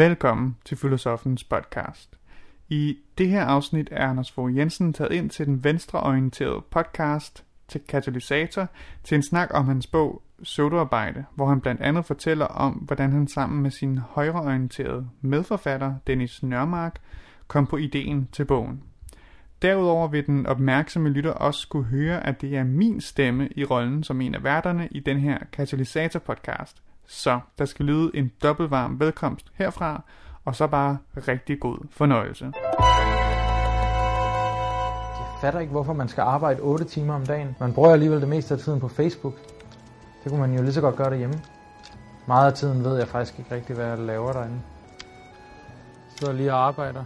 Velkommen til Filosofens podcast. I det her afsnit er Anders Fogh Jensen taget ind til den venstreorienterede podcast til Katalysator til en snak om hans bog Sotoarbejde, hvor han blandt andet fortæller om, hvordan han sammen med sin højreorienterede medforfatter Dennis Nørmark kom på ideen til bogen. Derudover vil den opmærksomme lytter også skulle høre, at det er min stemme i rollen som en af værterne i den her Katalysator podcast. Så der skal lyde en dobbeltvarm velkomst herfra, og så bare rigtig god fornøjelse. Jeg fatter ikke, hvorfor man skal arbejde 8 timer om dagen. Man bruger alligevel det meste af tiden på Facebook. Det kunne man jo lige så godt gøre derhjemme. Meget af tiden ved jeg faktisk ikke rigtig, hvad jeg laver derinde. Jeg sidder lige og arbejder.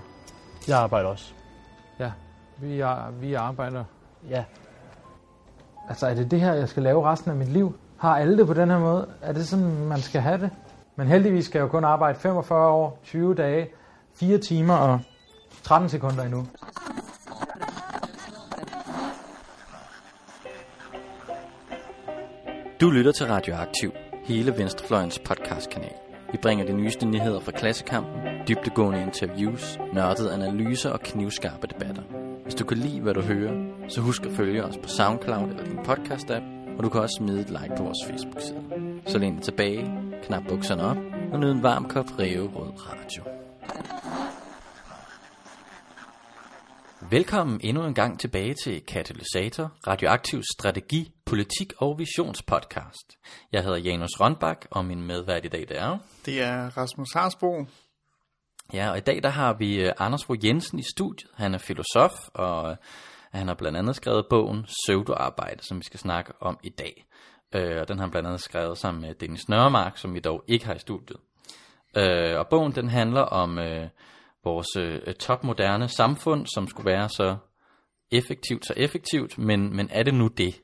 Jeg arbejder også. Ja, vi, er, vi arbejder. Ja. Altså, er det det her, jeg skal lave resten af mit liv? Har alle det på den her måde? Er det sådan, man skal have det? Men heldigvis skal jeg jo kun arbejde 45 år, 20 dage, 4 timer og 13 sekunder endnu. Du lytter til Radioaktiv, hele Venstrefløjens podcastkanal. Vi bringer de nyeste nyheder fra klassekampen, dybdegående interviews, nørdede analyser og knivskarpe debatter. Hvis du kan lide, hvad du hører, så husk at følge os på SoundCloud eller din podcast-app, og du kan også smide et like på vores Facebook-side. Så læn dig tilbage, knap bukserne op og nyd en varm kop Rød Radio. Velkommen endnu en gang tilbage til Katalysator, Radioaktiv Strategi, Politik og Visionspodcast. Jeg hedder Janus Rønbak, og min medvært i dag det er... Det er Rasmus Harsbo. Ja, og i dag der har vi øh, Anders Fogh Jensen i studiet. Han er filosof, og at han har blandt andet skrevet bogen Søvdoarbejde, som vi skal snakke om i dag. Øh, og den har han blandt andet skrevet sammen med Dennis Nørremark, som vi dog ikke har i studiet. Øh, og bogen den handler om øh, vores øh, topmoderne samfund, som skulle være så effektivt, så effektivt, men, men er det nu det?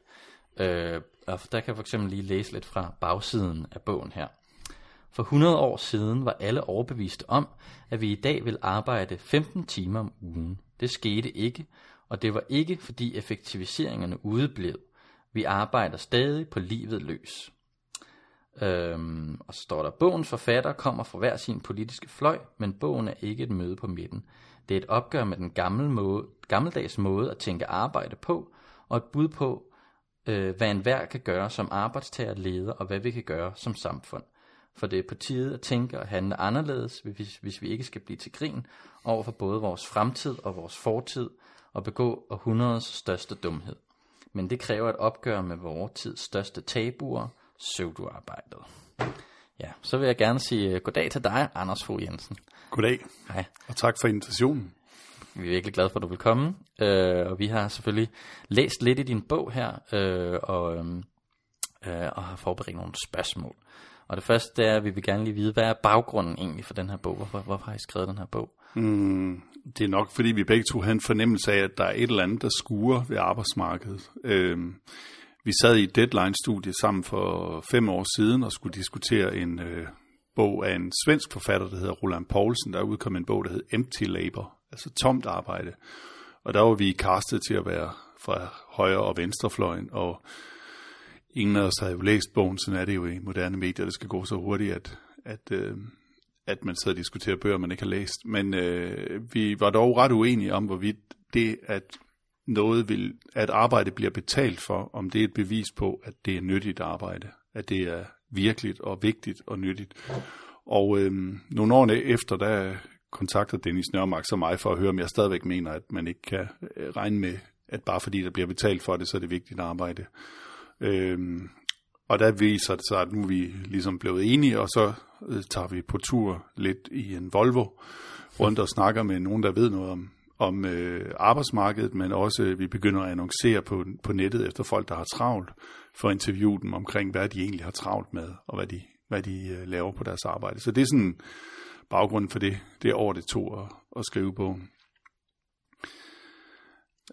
Øh, og der kan jeg for eksempel lige læse lidt fra bagsiden af bogen her. For 100 år siden var alle overbeviste om, at vi i dag vil arbejde 15 timer om ugen. Det skete ikke, og det var ikke fordi effektiviseringerne udeblev. Vi arbejder stadig på livet løs. Øhm, og så står der, bogens forfatter kommer fra hver sin politiske fløj, men bogen er ikke et møde på midten. Det er et opgør med den gamle måde, gammeldags måde at tænke arbejde på, og et bud på, øh, hvad enhver kan gøre som arbejdstager, leder, og hvad vi kan gøre som samfund. For det er på tide at tænke og handle anderledes, hvis, hvis vi ikke skal blive til grin over for både vores fremtid og vores fortid, og begå århundredets største dumhed. Men det kræver et opgør med vores tids største tabuer, pseudoarbejdet. Ja, så vil jeg gerne sige uh, goddag til dig, Anders Fogh Jensen. Goddag, Hej. og tak for invitationen. Vi er virkelig glade for, at du vil komme. Uh, og vi har selvfølgelig læst lidt i din bog her, uh, og, um, uh, og har forberedt nogle spørgsmål. Og det første det er, at vi vil gerne lige vide, hvad er baggrunden egentlig for den her bog? Hvorfor, hvorfor har I skrevet den her bog? Mm, det er nok, fordi vi begge to havde en fornemmelse af, at der er et eller andet, der skuer ved arbejdsmarkedet. Øhm, vi sad i Deadline-studiet sammen for fem år siden og skulle diskutere en øh, bog af en svensk forfatter, der hedder Roland Poulsen. Der udkom en bog, der hed Empty Labor, altså tomt arbejde. Og der var vi kastet til at være fra højre- og venstrefløjen, og ingen af os havde jo læst bogen, sådan er det jo i moderne medier, det skal gå så hurtigt, at, at, øh, at man sidder og diskuterer bøger, man ikke har læst. Men øh, vi var dog ret uenige om, hvorvidt det, at noget vil, at arbejde bliver betalt for, om det er et bevis på, at det er nyttigt arbejde, at det er virkeligt og vigtigt og nyttigt. Og øh, nogle år efter, der kontakter Dennis Nørmark så mig for at høre, om jeg stadigvæk mener, at man ikke kan øh, regne med, at bare fordi der bliver betalt for det, så er det vigtigt arbejde. Øh, og der viser det sig, at nu er vi ligesom blevet enige, og så øh, tager vi på tur lidt i en Volvo rundt og snakker med nogen, der ved noget om, om øh, arbejdsmarkedet, men også øh, vi begynder at annoncere på, på nettet efter folk, der har travlt, for at interviewe dem omkring, hvad de egentlig har travlt med, og hvad de, hvad de øh, laver på deres arbejde. Så det er sådan baggrunden for det, det år, det tog at, at skrive bogen.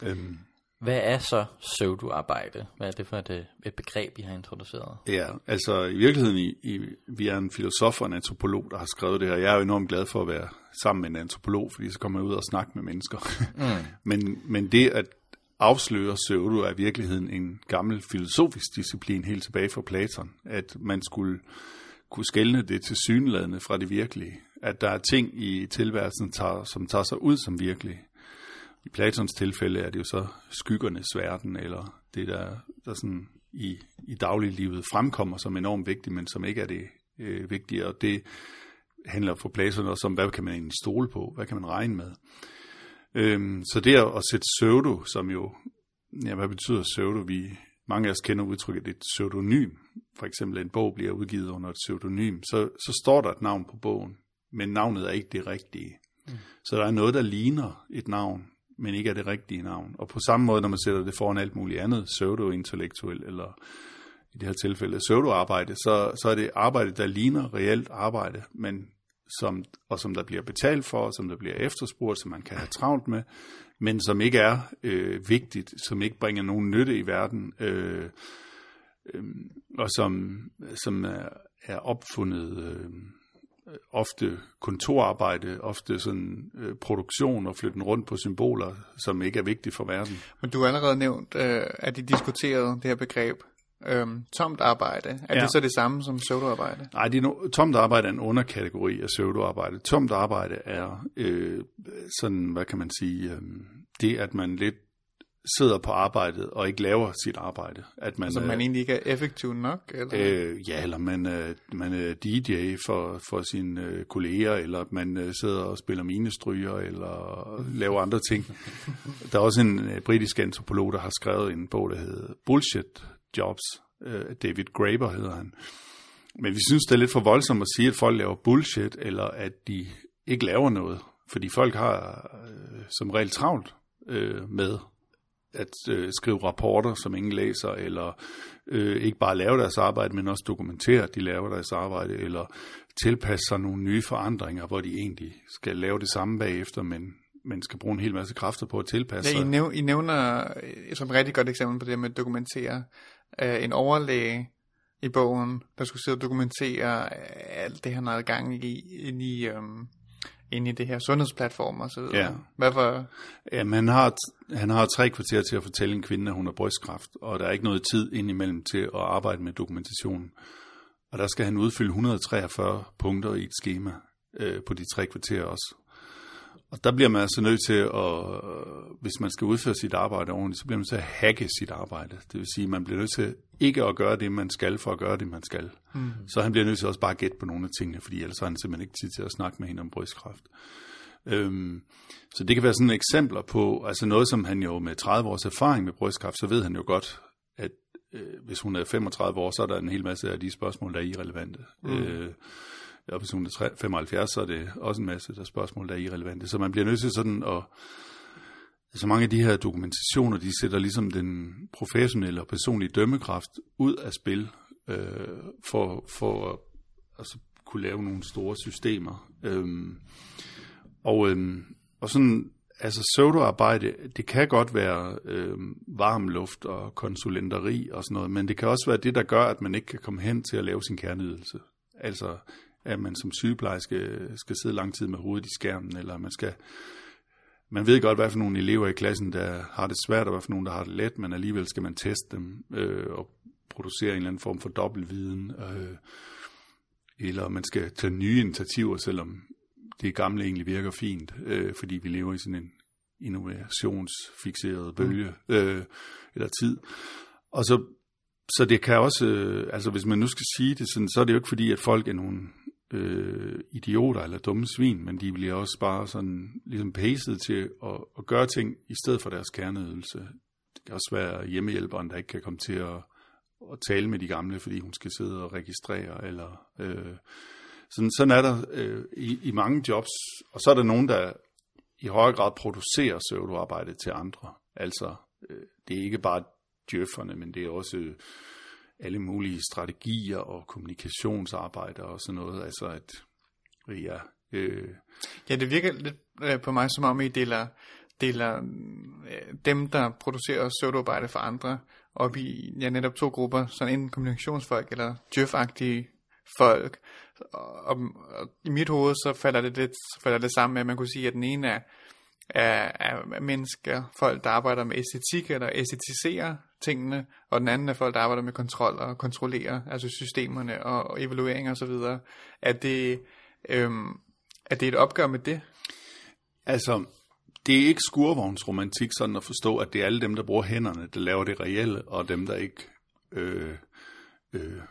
Øhm, hvad er så pseudoarbejde? Hvad er det for et, øh, et begreb, I har introduceret? Ja, altså i virkeligheden, i, i, vi er en filosof og en antropolog, der har skrevet det her. Jeg er jo enormt glad for at være sammen med en antropolog, fordi så kommer jeg ud og snakke med mennesker. Mm. men, men det at afsløre pseudo er i virkeligheden en gammel filosofisk disciplin helt tilbage fra Platon, at man skulle kunne skælne det til synladende fra det virkelige. At der er ting i tilværelsen, tager, som tager sig ud som virkelige. I Platons tilfælde er det jo så skyggernes verden, eller det, der, der sådan i, i dagliglivet fremkommer som enormt vigtigt, men som ikke er det øh, vigtige. Og det handler for Platon også om, hvad kan man egentlig stole på? Hvad kan man regne med? Øhm, så det at sætte pseudo, som jo, ja, hvad betyder pseudo? Vi, mange af os kender udtrykket, et pseudonym. For eksempel en bog bliver udgivet under et pseudonym. Så, så står der et navn på bogen, men navnet er ikke det rigtige. Mm. Så der er noget, der ligner et navn, men ikke er det rigtige navn. Og på samme måde, når man sætter det foran alt muligt andet, pseudo-intellektuel, eller i det her tilfælde pseudo-arbejde, så, så er det arbejde, der ligner reelt arbejde, men som, og som der bliver betalt for, som der bliver efterspurgt, som man kan have travlt med, men som ikke er øh, vigtigt, som ikke bringer nogen nytte i verden, øh, øh, og som, som er, er opfundet øh, ofte kontorarbejde, ofte sådan øh, produktion og flytten rundt på symboler, som ikke er vigtige for verden. Men du har allerede nævnt, øh, at de diskuterede det her begreb øhm, tomt arbejde. Er ja. det så det samme som pseudoarbejde? Nej, det er no, tomt arbejde er en underkategori af pseudoarbejde. Tomt arbejde er øh, sådan, hvad kan man sige, øh, det at man lidt sidder på arbejdet og ikke laver sit arbejde. At man, altså man øh, egentlig ikke er effektiv nok? Eller? Øh, ja, eller man, øh, man er DJ for, for sine øh, kolleger, eller at man øh, sidder og spiller minestryger, eller laver andre ting. Der er også en øh, britisk antropolog, der har skrevet en bog, der hedder Bullshit Jobs. Øh, David Graeber hedder han. Men vi synes, det er lidt for voldsomt at sige, at folk laver bullshit, eller at de ikke laver noget. Fordi folk har øh, som regel travlt øh, med at øh, skrive rapporter, som ingen læser, eller øh, ikke bare lave deres arbejde, men også dokumentere, at de laver deres arbejde, eller tilpasse sig nogle nye forandringer, hvor de egentlig skal lave det samme bagefter, men man skal bruge en hel masse kræfter på at tilpasse ja, I, næv- I nævner som et rigtig godt eksempel på det med at dokumentere uh, en overlæge i bogen, der skulle sidde og dokumentere uh, alt det, han havde gang i, ind i, um, ind i det her sundhedsplatform og så videre. Ja. Hvad var... Jamen, han har, han har tre kvarter til at fortælle en kvinde, at hun har brystkræft, og der er ikke noget tid indimellem til at arbejde med dokumentation. Og der skal han udfylde 143 punkter i et schema øh, på de tre kvarter også. Og der bliver man altså nødt til at, hvis man skal udføre sit arbejde ordentligt, så bliver man nødt til at hacke sit arbejde. Det vil sige, at man bliver nødt til ikke at gøre det, man skal, for at gøre det, man skal. Mm. Så han bliver nødt til også bare at gætte på nogle af tingene, fordi ellers har han simpelthen ikke tid til at snakke med hende om brystkræft. Øhm, så det kan være sådan eksempler på, altså noget, som han jo med 30 års erfaring med brystkræft, så ved han jo godt, at øh, hvis hun er 35 år, så er der en hel masse af de spørgsmål, der er irrelevante. Mm. Øh, og hvis hun er 75, så er det også en masse der spørgsmål, der er irrelevante. Så man bliver nødt til sådan at... Altså mange af de her dokumentationer, de sætter ligesom den professionelle og personlige dømmekraft ud af spil, øh, for, for at altså, kunne lave nogle store systemer. Øhm, og, øhm, og sådan, altså pseudoarbejde, det kan godt være øhm, varm luft og konsulenteri og sådan noget, men det kan også være det, der gør, at man ikke kan komme hen til at lave sin kerneydelse. Altså, at man som sygeplejerske skal sidde lang tid med hovedet i skærmen, eller man skal... Man ved godt, hvad for nogle elever i klassen, der har det svært, og hvad for nogle, der har det let, men alligevel skal man teste dem øh, og producere en eller anden form for dobbeltviden. Øh, eller man skal tage nye initiativer, selvom det gamle egentlig virker fint, øh, fordi vi lever i sådan en innovationsfixeret bølge mm. øh, eller tid. Og så, så det kan også, øh, altså hvis man nu skal sige det sådan, så er det jo ikke fordi, at folk er nogle øh, idioter eller dumme svin, men de bliver også bare sådan ligesom pacet til at, at gøre ting i stedet for deres kerneydelse. Det kan også være hjemmehjælperen, der ikke kan komme til at, at tale med de gamle, fordi hun skal sidde og registrere. Eller, øh, sådan, sådan er der øh, i, i mange jobs. Og så er der nogen, der i højere grad producerer pseudoarbejde til andre. Altså, øh, det er ikke bare djøfferne, men det er også... Øh, alle mulige strategier og kommunikationsarbejder og sådan noget. Altså at, øh, ja... Øh... Ja, det virker lidt øh, på mig som om, I deler, deler øh, dem, der producerer pseudoarbejde for andre, op i ja, netop to grupper, sådan enten kommunikationsfolk eller djøf folk. Og, og, og, i mit hoved, så falder det lidt så falder det sammen med, at man kunne sige, at den ene er af, af mennesker, folk der arbejder med æstetik eller æstetiserer tingene, og den anden er folk der arbejder med kontrol og kontrollerer, altså systemerne og, og evaluering og så videre, at det, øhm, Er det et opgør med det? Altså, det er ikke skurvognsromantik sådan at forstå, at det er alle dem, der bruger hænderne, der laver det reelle, og dem, der ikke øh, øh,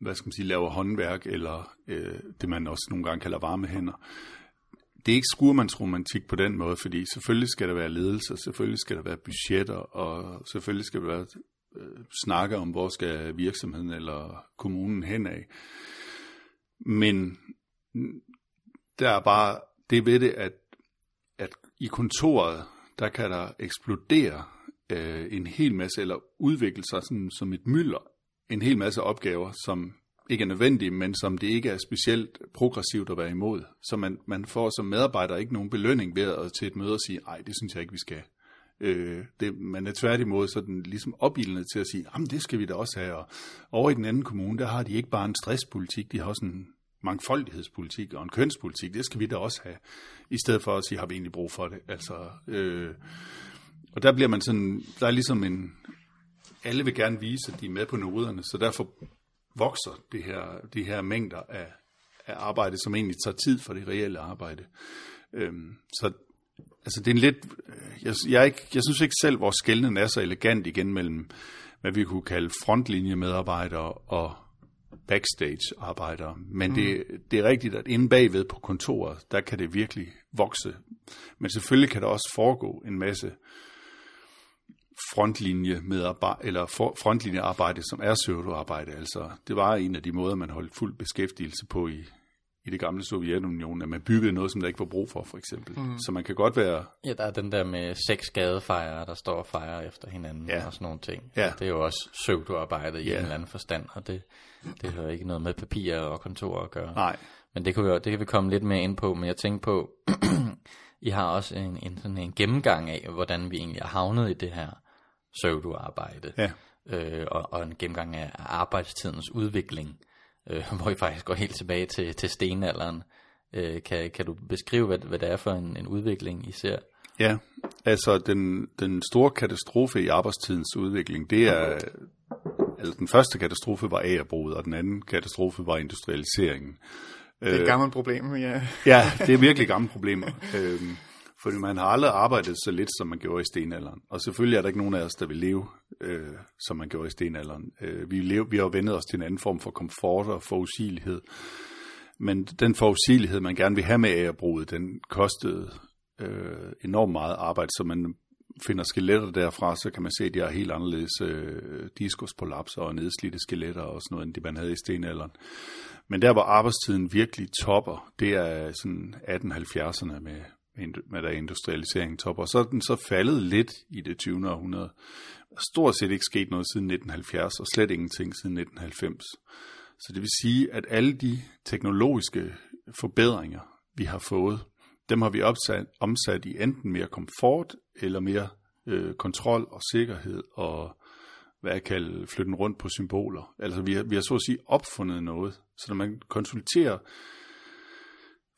hvad skal man sige, laver håndværk, eller øh, det man også nogle gange kalder varme hænder. Det er ikke skurmandsromantik på den måde, fordi selvfølgelig skal der være ledelse, selvfølgelig skal der være budgetter, og selvfølgelig skal der være øh, snakke om, hvor skal virksomheden eller kommunen hen af. Men der er bare det ved det, at, at i kontoret, der kan der eksplodere øh, en hel masse, eller udvikle sig sådan, som et mylder, en hel masse opgaver, som ikke er nødvendige, men som det ikke er specielt progressivt at være imod. Så man, man får som medarbejder ikke nogen belønning ved at til et møde og sige, nej, det synes jeg ikke, vi skal. Øh, det, man er tværtimod sådan ligesom opildende til at sige, jamen det skal vi da også have. Og over i den anden kommune, der har de ikke bare en stresspolitik, de har også en mangfoldighedspolitik og en kønspolitik, det skal vi da også have, i stedet for at sige, har vi egentlig brug for det? Altså, øh, og der bliver man sådan, der er ligesom en, alle vil gerne vise, at de er med på noderne, så derfor vokser det her, de her mængder af, af arbejde, som egentlig tager tid for det reelle arbejde. Øhm, så altså det er en lidt, jeg, jeg, er ikke, jeg synes ikke selv, vores skældning er så elegant igen mellem, hvad vi kunne kalde frontlinjemedarbejdere og backstage-arbejdere. Men mm. det, det er rigtigt, at inde bagved på kontoret, der kan det virkelig vokse. Men selvfølgelig kan der også foregå en masse frontlinje eller frontlinjearbejde, som er pseudoarbejde. Altså, det var en af de måder, man holdt fuld beskæftigelse på i, i det gamle Sovjetunionen, at man byggede noget, som der ikke var brug for, for eksempel. Mm. Så man kan godt være... Ja, der er den der med seks gadefejre, der står og fejrer efter hinanden ja. og sådan nogle ting. Ja. Det er jo også pseudoarbejde i ja. en eller anden forstand, og det, det har ikke noget med papir og kontor at gøre. Nej. Men det kan, vi, det kan vi komme lidt mere ind på, men jeg tænker på, I har også en, en, sådan en gennemgang af, hvordan vi egentlig er havnet i det her pseudoarbejde. Ja. Øh, og, og en gennemgang af arbejdstidens udvikling, øh, hvor I faktisk går helt tilbage til, til stenalderen. Øh, kan, kan du beskrive, hvad, hvad det er for en, en udvikling, I ser? Ja, altså den, den store katastrofe i arbejdstidens udvikling, det er, altså den første katastrofe var agerbruget, og den anden katastrofe var industrialiseringen. Det er et øh, gammelt problem, ja. ja, det er virkelig gamle problemer. øhm, fordi man har aldrig arbejdet så lidt, som man gjorde i stenalderen. Og selvfølgelig er der ikke nogen af os, der vil leve, øh, som man gjorde i stenalderen. Øh, vi, lev, vi har vendet os til en anden form for komfort og forudsigelighed. Men den forudsigelighed, man gerne vil have med ærebruget, den kostede øh, enormt meget arbejde, så man finder skeletter derfra, så kan man se, at de har helt anderledes øh, diskuspolapser og nedslidte skeletter og sådan noget, end det man havde i stenalderen. Men der, hvor arbejdstiden virkelig topper, det er sådan 1870'erne med, med der industrialisering topper. Og så er den så faldet lidt i det 20. århundrede. Stort set ikke sket noget siden 1970, og slet ingenting siden 1990. Så det vil sige, at alle de teknologiske forbedringer, vi har fået, dem har vi opsat, omsat i enten mere komfort, eller mere øh, kontrol og sikkerhed, og hvad jeg kalder flytten rundt på symboler. Altså vi har, vi har så at sige opfundet noget. Så når man konsulterer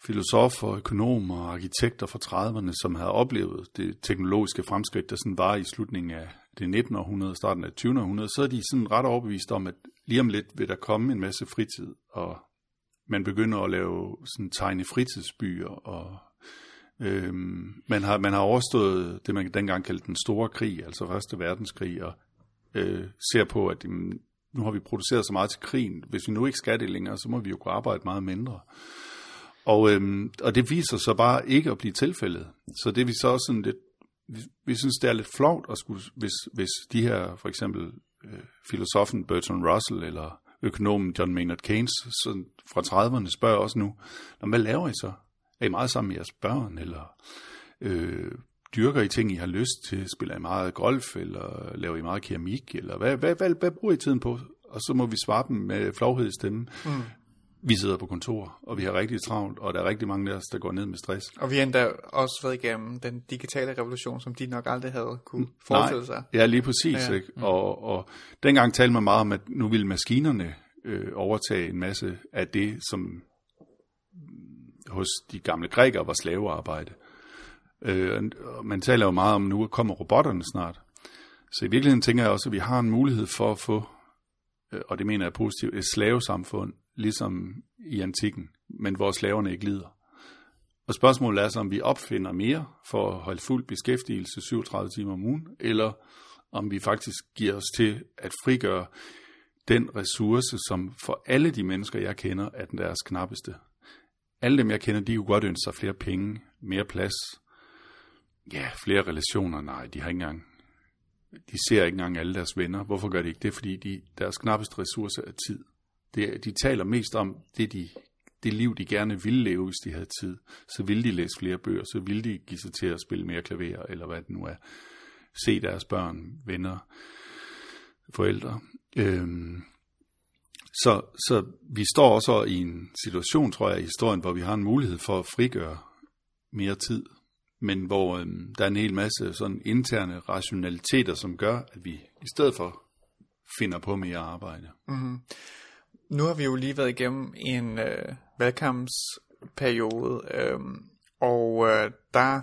filosofer, økonomer og arkitekter fra 30'erne, som havde oplevet det teknologiske fremskridt, der sådan var i slutningen af det 19. århundrede og starten af 20. århundrede, så er de sådan ret overbevist om, at lige om lidt vil der komme en masse fritid, og man begynder at lave sådan tegne fritidsbyer, og øhm, man, har, man har overstået det, man dengang kaldte den store krig, altså Første Verdenskrig, og øh, ser på, at jamen, nu har vi produceret så meget til krigen. Hvis vi nu ikke skal det længere, så må vi jo kunne arbejde meget mindre. Og, øhm, og det viser sig bare ikke at blive tilfældet. Så det vi så også sådan lidt, vi, vi synes det er lidt flot, at skulle, hvis, hvis de her for eksempel øh, filosofen Bertrand Russell eller økonomen John Maynard Keynes sådan fra 30'erne spørger også nu, hvad laver I så? Er I meget sammen med jeres børn, eller øh, dyrker I ting, I har lyst til? Spiller I meget golf, eller laver I meget keramik, eller hvad, hvad, hvad, hvad bruger I tiden på? Og så må vi svare dem med flovhed i stemmen. Mm vi sidder på kontor, og vi har rigtig travlt, og der er rigtig mange af os, der går ned med stress. Og vi har endda også været igennem den digitale revolution, som de nok aldrig havde kunne forestille sig. Ja, lige præcis. Ja. Ikke? Mm. Og, og dengang talte man meget om, at nu ville maskinerne øh, overtage en masse af det, som hos de gamle grækere var slavearbejde. Øh, man taler jo meget om, at nu kommer robotterne snart. Så i virkeligheden tænker jeg også, at vi har en mulighed for at få, øh, og det mener jeg positivt, et slavesamfund, ligesom i antikken, men hvor slaverne ikke lider. Og spørgsmålet er så, om vi opfinder mere for at holde fuld beskæftigelse 37 timer om ugen, eller om vi faktisk giver os til at frigøre den ressource, som for alle de mennesker, jeg kender, er den deres knappeste. Alle dem, jeg kender, de kunne godt ønske sig flere penge, mere plads, ja, flere relationer. Nej, de har ikke engang, de ser ikke engang alle deres venner. Hvorfor gør de ikke det? Fordi de, deres knappeste ressource er tid. Det, de taler mest om det, de, det liv, de gerne ville leve, hvis de havde tid. Så ville de læse flere bøger, så ville de give sig til at spille mere klaver, eller hvad det nu er. Se deres børn, venner, forældre. Øhm, så, så vi står også i en situation, tror jeg, i historien, hvor vi har en mulighed for at frigøre mere tid, men hvor øhm, der er en hel masse sådan interne rationaliteter, som gør, at vi i stedet for finder på mere arbejde. Mm-hmm. Nu har vi jo lige været igennem en øh, valgkampsperiode, øh, og øh, der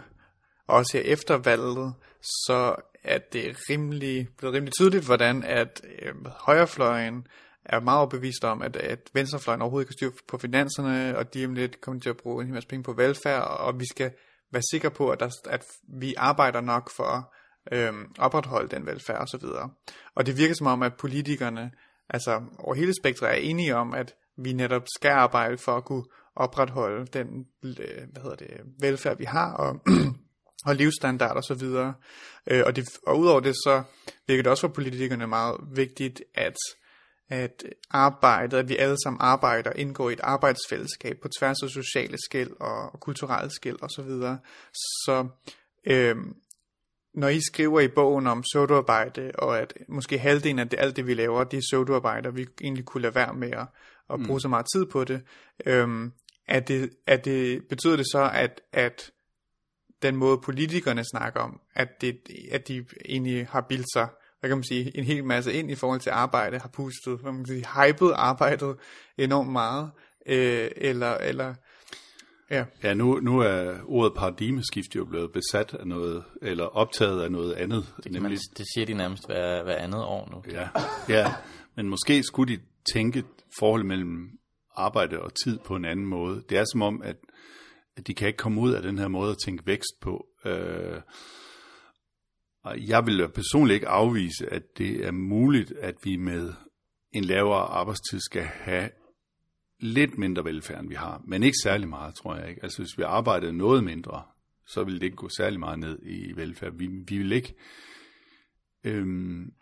også her efter valget, så er det rimelig, blevet rimelig tydeligt, hvordan at øh, højrefløjen er meget overbevist om, at, at venstrefløjen overhovedet ikke kan styre på finanserne, og de om lidt kommer til at bruge en hel masse penge på velfærd, og vi skal være sikre på, at, der, at vi arbejder nok for øhm, at øh, opretholde den velfærd osv. Og, og det virker som om, at politikerne altså over hele spektret er enige om, at vi netop skal arbejde for at kunne opretholde den øh, hvad hedder det, velfærd, vi har, og, og livsstandard osv. Og, øh, og, det, og udover det, så virker det også for politikerne meget vigtigt, at at arbejdet, at vi alle sammen arbejder, indgår i et arbejdsfællesskab på tværs af sociale skæld og, og kulturelle skæld osv. Så, videre. så øh, når I skriver i bogen om pseudoarbejde, og at måske halvdelen af det, alt det, vi laver, det er pseudoarbejde, og vi egentlig kunne lade være med at, at bruge mm. så meget tid på det, øhm, er det, er det, betyder det så, at, at den måde politikerne snakker om, at, det, at de egentlig har bildt sig, hvad kan man sige, en hel masse ind i forhold til arbejde, har pustet, hvad man kan sige, hypet arbejdet enormt meget, øh, eller, eller Ja, ja nu, nu er ordet paradigmeskift jo blevet besat af noget, eller optaget af noget andet. Det, nemlig, man, det siger de nærmest hver, hver andet år nu. Ja, ja, men måske skulle de tænke forholdet mellem arbejde og tid på en anden måde. Det er som om, at, at de kan ikke komme ud af den her måde at tænke vækst på. Øh, og jeg vil personligt ikke afvise, at det er muligt, at vi med en lavere arbejdstid skal have lidt mindre velfærd, end vi har, men ikke særlig meget, tror jeg ikke. Altså hvis vi arbejdede noget mindre, så ville det ikke gå særlig meget ned i velfærd. Vi, vi vil ikke... Øhm,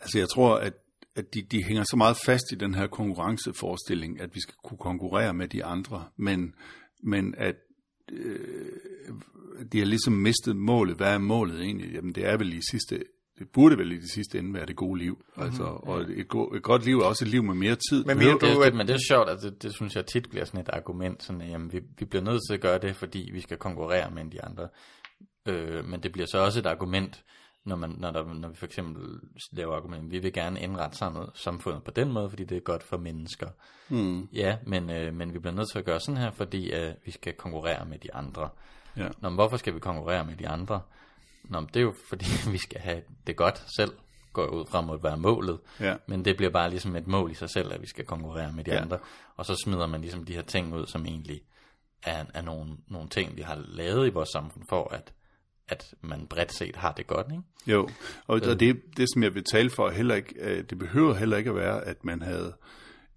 altså jeg tror, at, at de, de hænger så meget fast i den her konkurrenceforestilling, at vi skal kunne konkurrere med de andre, men, men at øh, de har ligesom mistet målet. Hvad er målet egentlig? Jamen det er vel i sidste det burde vel i det sidste ende være det gode liv. Mm-hmm. Altså, og et, go- et godt liv er også et liv med mere tid. Men, mener du, det, men det er sjovt, at det, det synes jeg tit bliver sådan et argument, sådan, at jamen, vi, vi bliver nødt til at gøre det, fordi vi skal konkurrere med de andre. Øh, men det bliver så også et argument, når, man, når, der, når vi for eksempel laver argument, vi vil gerne indrette samfundet, samfundet på den måde, fordi det er godt for mennesker. Mm. Ja, men, øh, men vi bliver nødt til at gøre sådan her, fordi øh, vi skal konkurrere med de andre. Ja. Nå, men hvorfor skal vi konkurrere med de andre? Nå, men det er jo fordi, vi skal have det godt selv, går ud frem mod at være målet. Ja. Men det bliver bare ligesom et mål i sig selv, at vi skal konkurrere med de ja. andre. Og så smider man ligesom de her ting ud, som egentlig er, er nogle, nogle ting, vi har lavet i vores samfund for, at, at man bredt set har det godt. Ikke? Jo, og, øh. og det, det som jeg vil tale for, heller ikke, øh, det behøver heller ikke at være, at man havde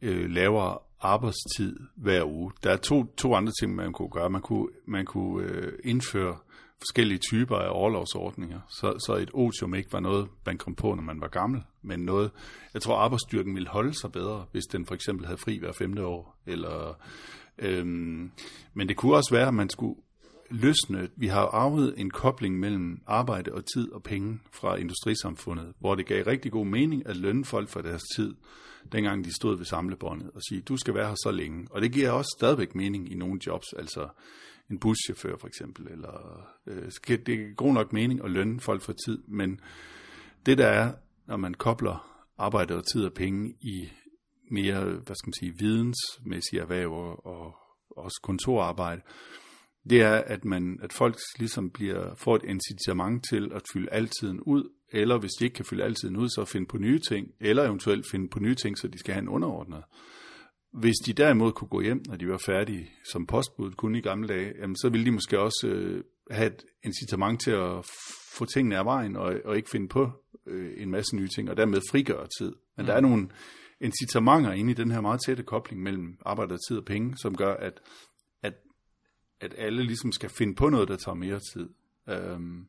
øh, lavere arbejdstid hver uge. Der er to, to andre ting, man kunne gøre. Man kunne, man kunne øh, indføre forskellige typer af overlovsordninger, så, så et otium ikke var noget, man kom på, når man var gammel, men noget, jeg tror arbejdsstyrken ville holde sig bedre, hvis den for eksempel havde fri hver femte år, eller, øhm, men det kunne også være, at man skulle løsne, vi har arvet en kobling mellem arbejde og tid og penge fra industrisamfundet, hvor det gav rigtig god mening at lønne folk for deres tid, dengang de stod ved samlebåndet og sige, du skal være her så længe. Og det giver også stadigvæk mening i nogle jobs, altså en buschauffør for eksempel, eller øh, det er god nok mening at lønne folk for tid, men det der er, når man kobler arbejde og tid og penge i mere, hvad skal man sige, vidensmæssige erhverv og, og også kontorarbejde, det er, at, man, at folk ligesom bliver, får et incitament til at fylde altiden ud, eller hvis de ikke kan fylde altiden ud, så finde på nye ting, eller eventuelt finde på nye ting, så de skal have en underordnet. Hvis de derimod kunne gå hjem, når de var færdige som postbud, kun i gamle dage, jamen, så ville de måske også øh, have et incitament til at få tingene af vejen, og, og ikke finde på øh, en masse nye ting, og dermed frigøre tid. Men mm. der er nogle incitamenter inde i den her meget tætte kobling mellem arbejde og tid og penge, som gør, at, at, at alle ligesom skal finde på noget, der tager mere tid. Øhm,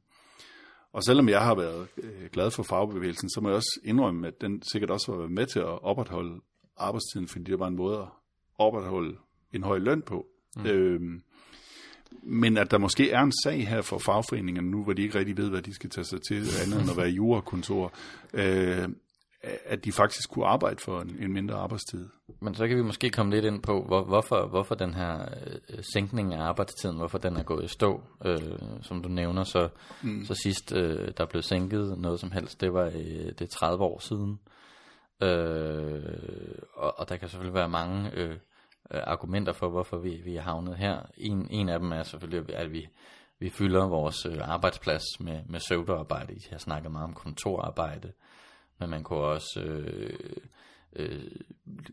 og selvom jeg har været øh, glad for fagbevægelsen, så må jeg også indrømme, at den sikkert også har været med til at opretholde arbejdstiden, fordi det var en måde at opretholde en høj løn på. Mm. Øhm, men at der måske er en sag her for fagforeningerne nu, hvor de ikke rigtig ved, hvad de skal tage sig til, andet end at være jurakontor, øh, at de faktisk kunne arbejde for en, en mindre arbejdstid. Men så kan vi måske komme lidt ind på, hvor, hvorfor, hvorfor den her øh, sænkning af arbejdstiden, hvorfor den er gået i stå. Øh, som du nævner, så, mm. så sidst øh, der blev sænket noget som helst, det var øh, det er 30 år siden. Øh, og, og der kan selvfølgelig være mange øh, øh, argumenter for, hvorfor vi, vi er havnet her. En, en af dem er selvfølgelig, at vi, vi fylder vores øh, arbejdsplads med, med søvdearbejde. I har snakket meget om kontorarbejde men man kunne også øh, øh,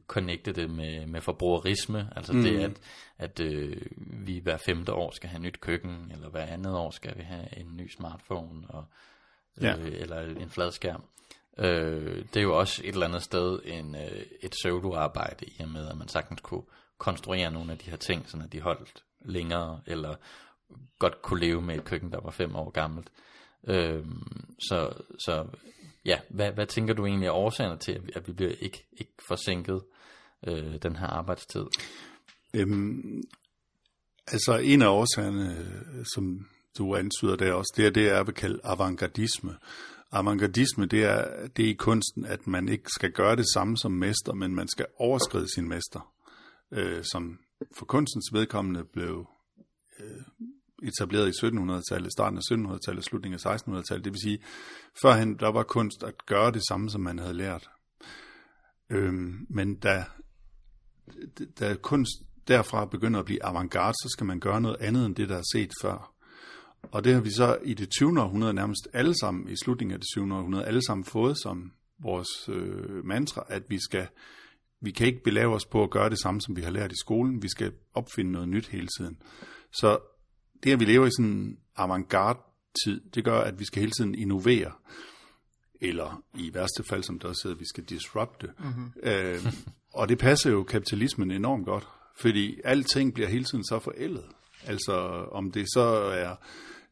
connecte det med, med forbrugerisme, altså mm. det, at, at øh, vi hver femte år skal have nyt køkken, eller hver andet år skal vi have en ny smartphone, og, øh, ja. eller en fladskærm. Øh, det er jo også et eller andet sted en, øh, et pseudoarbejde i og med, at man sagtens kunne konstruere nogle af de her ting, så de holdt længere, eller godt kunne leve med et køkken, der var fem år gammelt. Øh, så, så ja, hvad, hvad tænker du egentlig er årsagerne til, at vi bliver ikke, ikke forsinket øh, den her arbejdstid? Øhm, altså en af årsagerne, øh, som du antyder der også, det er det, jeg vil kalde avantgardisme. Avantgardisme, det er, det er i kunsten, at man ikke skal gøre det samme som mester, men man skal overskride sin mester, øh, som for kunstens vedkommende blev øh, etableret i 1700-tallet, starten af 1700-tallet, slutningen af 1600-tallet. Det vil sige, førhen der var kunst at gøre det samme, som man havde lært. Øhm, men da, da kunst derfra begynder at blive avantgarde, så skal man gøre noget andet end det, der er set før. Og det har vi så i det 20. århundrede nærmest alle sammen, i slutningen af det 20. århundrede, alle sammen fået som vores øh, mantra, at vi skal vi kan ikke belave os på at gøre det samme, som vi har lært i skolen. Vi skal opfinde noget nyt hele tiden. Så det, at vi lever i sådan en avantgarde-tid, det gør, at vi skal hele tiden innovere. Eller i værste fald, som der også hedder, vi skal disrupte. Mm-hmm. Øh, og det passer jo kapitalismen enormt godt, fordi alting bliver hele tiden så forældet. Altså om det så er,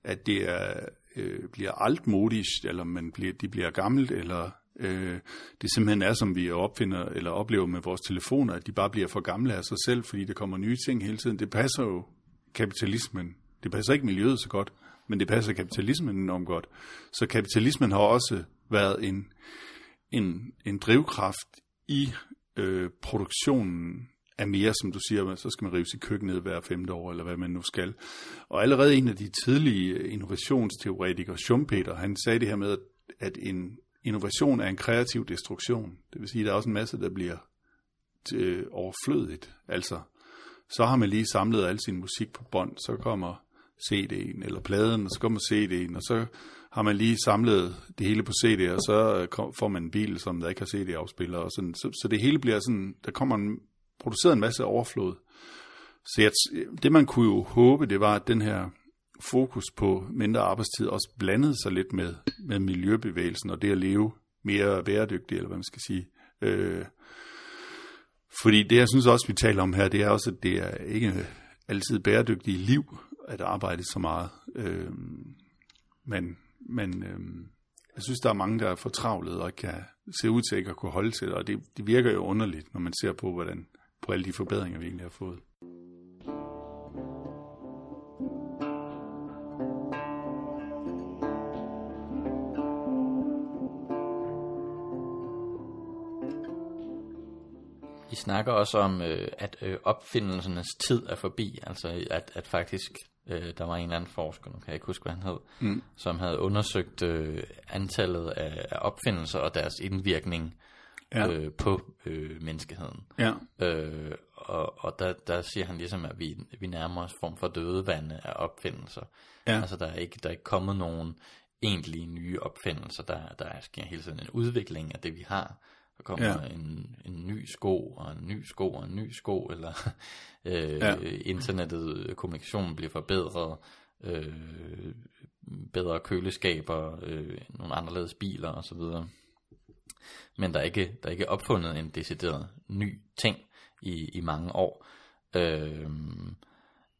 at det er, øh, bliver altmodisk, eller man bliver, de bliver gammelt, eller øh, det simpelthen er, som vi opfinder eller oplever med vores telefoner, at de bare bliver for gamle af sig selv, fordi der kommer nye ting hele tiden. Det passer jo kapitalismen det passer ikke miljøet så godt, men det passer kapitalismen enormt godt. Så kapitalismen har også været en, en, en drivkraft i øh, produktionen er mere, som du siger, så skal man rive sit køkken ned hver femte år, eller hvad man nu skal. Og allerede en af de tidlige innovationsteoretikere, Schumpeter, han sagde det her med, at en innovation er en kreativ destruktion. Det vil sige, at der er også en masse, der bliver til overflødigt. Altså, så har man lige samlet al sin musik på bånd, så kommer CD'en eller pladen, og så kommer CD'en, og så har man lige samlet det hele på CD, og så får man en bil, som der ikke har CD-afspiller, og sådan, så, så det hele bliver sådan, der kommer en, produceret en masse overflod. Så jeg, det man kunne jo håbe, det var, at den her fokus på mindre arbejdstid også blandede sig lidt med, med miljøbevægelsen, og det at leve mere bæredygtigt, eller hvad man skal sige. Øh, fordi det, jeg synes også, vi taler om her, det er også, at det er ikke altid bæredygtige liv, at arbejde så meget. Øh, men men øh, jeg synes, der er mange, der er fortravlet og kan se ud til ikke at kunne holde til det, og det, det virker jo underligt, når man ser på, hvordan på alle de forbedringer, vi egentlig har fået. I snakker også om, øh, at øh, opfindelsernes tid er forbi, altså at, at faktisk Øh, der var en eller anden forsker, nu kan jeg ikke huske, hvad han hed, mm. som havde undersøgt øh, antallet af, af opfindelser og deres indvirkning ja. øh, på øh, menneskeheden. Ja. Øh, og og der, der siger han ligesom, at vi, vi nærmer os form for dødevande af opfindelser. Ja. Altså der er ikke der er ikke kommet nogen egentlige nye opfindelser. Der, der sker hele tiden en udvikling af det, vi har. Der kommer Ja. en, en ny sko, og en ny sko, og en ny sko, eller øh, Ja. ja. internettet, øh, kommunikationen bliver forbedret, øh, bedre køleskaber, øh, nogle anderledes biler osv. Men der er, ikke, der er ikke opfundet en decideret ny ting i, i mange år. Øh,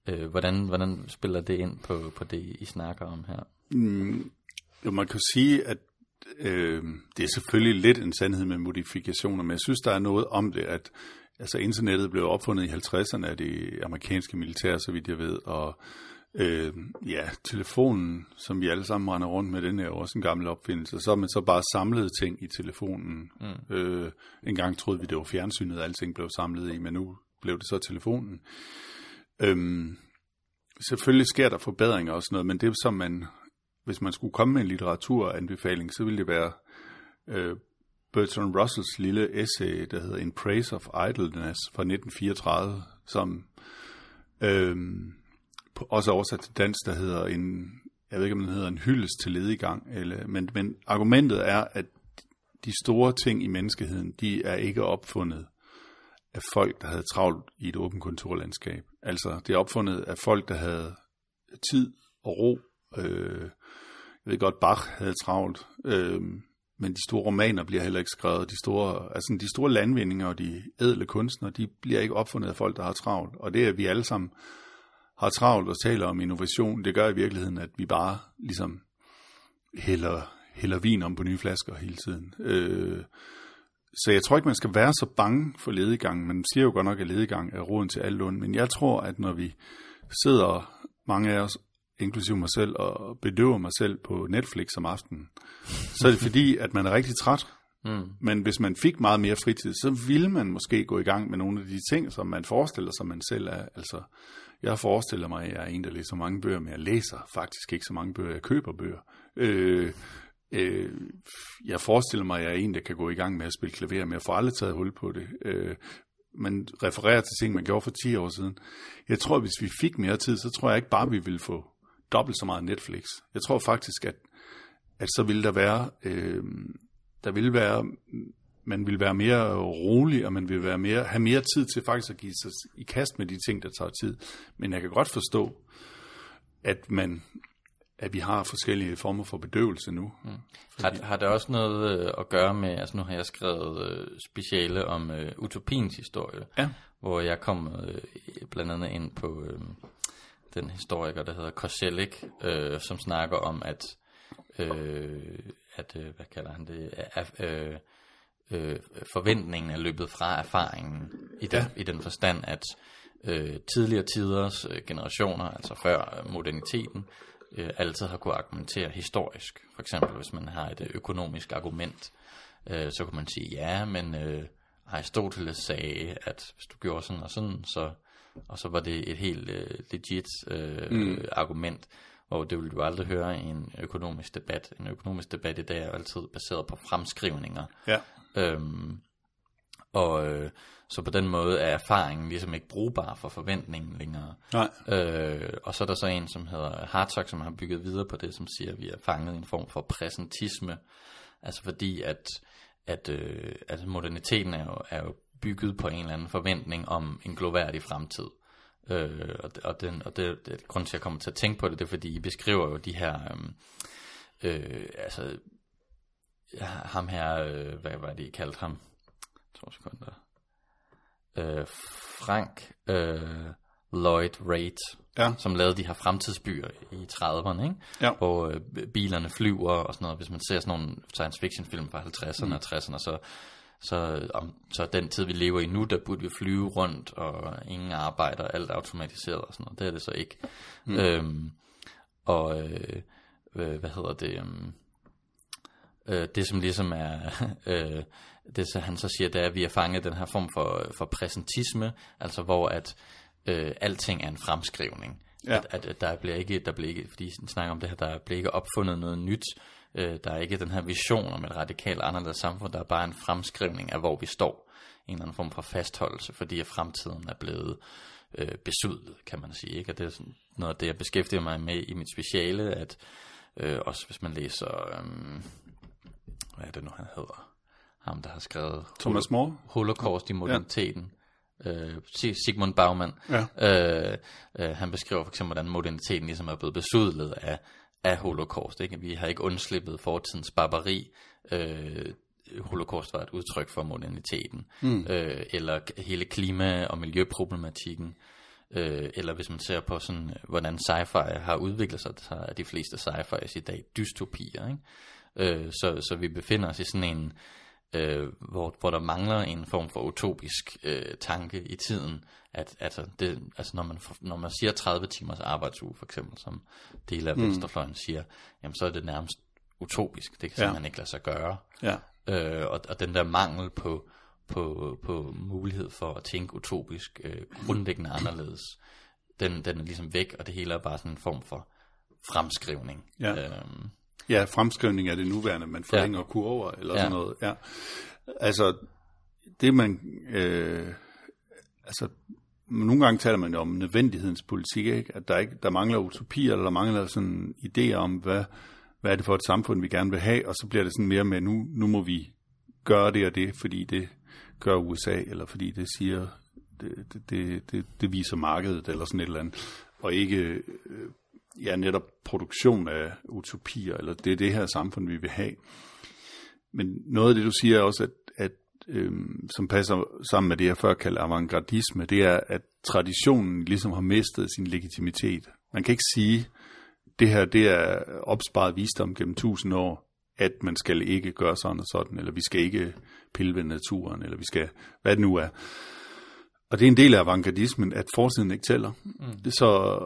øh, hvordan, hvordan spiller det ind på, på det, I snakker om her? Mm, jo, man kan sige, at øh, det er selvfølgelig lidt en sandhed med modifikationer, men jeg synes, der er noget om det, at altså, internettet blev opfundet i 50'erne af det amerikanske militær, så vidt jeg ved, og øh, ja, telefonen, som vi alle sammen render rundt med, den er jo også en gammel opfindelse. Så har man så bare samlet ting i telefonen. Mm. Øh, en gang troede vi, det var fjernsynet, alting blev samlet i, men nu blev det så telefonen. Øhm, selvfølgelig sker der forbedringer og sådan noget, men det som man, hvis man skulle komme med en litteraturanbefaling, så ville det være øh, Bertrand Russells lille essay, der hedder In Praise of Idleness fra 1934, som øh, også oversat til dansk, der hedder en, jeg ved ikke om den hedder en hyldest til ledigang, eller, men, men argumentet er, at de store ting i menneskeheden, de er ikke opfundet af folk, der havde travlt i et åbent kontorlandskab. Altså, det er opfundet af folk, der havde tid og ro. Øh, jeg ved godt, Bach havde travlt, øh, men de store romaner bliver heller ikke skrevet. De store, altså de store landvindinger og de ædle kunstnere, de bliver ikke opfundet af folk, der har travlt. Og det er, vi alle sammen har travlt og taler om innovation, det gør i virkeligheden, at vi bare ligesom hælder, hælder vin om på nye flasker hele tiden. Øh, så jeg tror ikke, man skal være så bange for ledegang. Man siger jo godt nok, at ledegang er roden til alt ondt. Men jeg tror, at når vi sidder, mange af os, inklusive mig selv, og bedøver mig selv på Netflix om aftenen, så er det fordi, at man er rigtig træt. Mm. Men hvis man fik meget mere fritid, så ville man måske gå i gang med nogle af de ting, som man forestiller sig, man selv er. Altså, jeg forestiller mig, at jeg er en, der læser mange bøger, men jeg læser faktisk ikke så mange bøger. Jeg køber bøger. Øh, øh, jeg forestiller mig, at jeg er en, der kan gå i gang med at spille klaver, men jeg får aldrig taget hul på det. Øh, man refererer til ting, man gjorde for 10 år siden. Jeg tror, at hvis vi fik mere tid, så tror jeg ikke bare, vi ville få dobbelt så meget Netflix. Jeg tror faktisk, at, at så ville der være, øh, der ville være, man vil være mere rolig, og man vil være mere, have mere tid til faktisk at give sig i kast med de ting, der tager tid. Men jeg kan godt forstå, at man at vi har forskellige former for bedøvelse nu. Mm. Har, har det også noget øh, at gøre med, altså nu har jeg skrevet øh, speciale om øh, utopiens historie, Ja. hvor jeg kom øh, blandt andet ind på øh, den historiker, der hedder Koselleck, øh, som snakker om, at, øh, at øh, hvad kalder han det, at, øh, øh, forventningen er løbet fra erfaringen, i den, ja. i den forstand, at øh, tidligere tiders øh, generationer, altså før moderniteten, øh, altid har kunne argumentere historisk. For eksempel, hvis man har et øh, økonomisk argument, øh, så kan man sige, ja, men øh, Aristoteles sagde, at hvis du gjorde sådan og sådan, så, og så var det et helt øh, legit øh, mm. argument, og det vil du aldrig høre i en økonomisk debat. En økonomisk debat i dag er altid baseret på fremskrivninger. Ja. Øhm, og øh, så på den måde er erfaringen ligesom ikke brugbar for forventningen længere. Nej. Øh, og så er der så en, som hedder Hartog, som har bygget videre på det, som siger, at vi er fanget i en form for præsentisme. Altså fordi, at, at, øh, at moderniteten er jo, er jo bygget på en eller anden forventning om en gloværdig fremtid. Øh, og det, og, den, og det, det, grund til, at jeg kommer til at tænke på det, det er, fordi I beskriver jo de her, øh, øh, altså, ham her, øh, hvad var det, I kaldte ham? To sekunder. Øh, Frank øh, Lloyd Wright, Ja. som lavede de her fremtidsbyer i 30'erne, ikke? Ja. hvor øh, bilerne flyver og sådan noget. Hvis man ser sådan nogle science fiction film fra 50'erne mm. og 60'erne, så, så, om, så den tid, vi lever i nu, der burde vi flyve rundt, og ingen arbejder, alt er automatiseret og sådan noget. Det er det så ikke. Mm. Øhm, og øh, øh, hvad hedder det? Um, øh, det som ligesom er, øh, det så han så siger, det er, at vi har fanget den her form for, for præsentisme, altså hvor at øh, alting er en fremskrivning. Ja. At, at, at der bliver ikke, der bliver ikke, fordi I snakker om det her, der bliver ikke opfundet noget nyt. Øh, der er ikke den her vision om et radikalt anderledes samfund, der er bare en fremskrivning af, hvor vi står. En eller anden form for fastholdelse, fordi at fremtiden er blevet øh, besudlet, kan man sige. Ikke? Og det er sådan noget af det, jeg beskæftiger mig med i mit speciale, at øh, også hvis man læser, øh, hvad er det nu, han hedder? ham der har skrevet Thomas More? Holocaust i moderniteten. Ja. Øh, Sigmund Baumann. Ja. Øh, øh, han beskriver for eksempel, hvordan moderniteten ligesom er blevet besudlet af, af holocaust. Ikke? Vi har ikke undslippet fortidens barbari. Øh, holocaust var et udtryk for moderniteten. Mm. Øh, eller hele klima- og miljøproblematikken. Øh, eller hvis man ser på sådan, hvordan sci-fi har udviklet sig, så er de fleste sci-fi's i dag dystopier. Ikke? Øh, så, så vi befinder os i sådan en, øh, hvor, hvor der mangler en form for utopisk øh, tanke i tiden, at altså, det, altså når, man, når man siger 30 timers arbejdsuge, for eksempel, som dele af mm. venstrefløjen siger, jamen så er det nærmest utopisk. Det kan ja. simpelthen ikke lade sig gøre. Ja. Øh, og, og den der mangel på, på, på mulighed for at tænke utopisk, øh, grundlæggende anderledes, den, den er ligesom væk, og det hele er bare sådan en form for fremskrivning. Ja. Øhm, Ja, fremskrivning af det nuværende, man forlænger ja. kurver eller ja. sådan noget. Ja. Altså, det man... Øh, altså, nogle gange taler man jo om nødvendighedens politik, ikke? at der, ikke, der mangler utopier, eller der mangler sådan idéer om, hvad, hvad er det for et samfund, vi gerne vil have, og så bliver det sådan mere med, nu, nu må vi gøre det og det, fordi det gør USA, eller fordi det siger, det, det, det, det viser markedet, eller sådan et eller andet, og ikke øh, ja, netop produktion af utopier, eller det er det her samfund, vi vil have. Men noget af det, du siger også, at, at øhm, som passer sammen med det, jeg før kaldte avantgardisme, det er, at traditionen ligesom har mistet sin legitimitet. Man kan ikke sige, det her det er opsparet visdom gennem tusind år, at man skal ikke gøre sådan og sådan, eller vi skal ikke pille ved naturen, eller vi skal, hvad det nu er. Og det er en del af avantgardismen, at forsiden ikke tæller. Mm. Så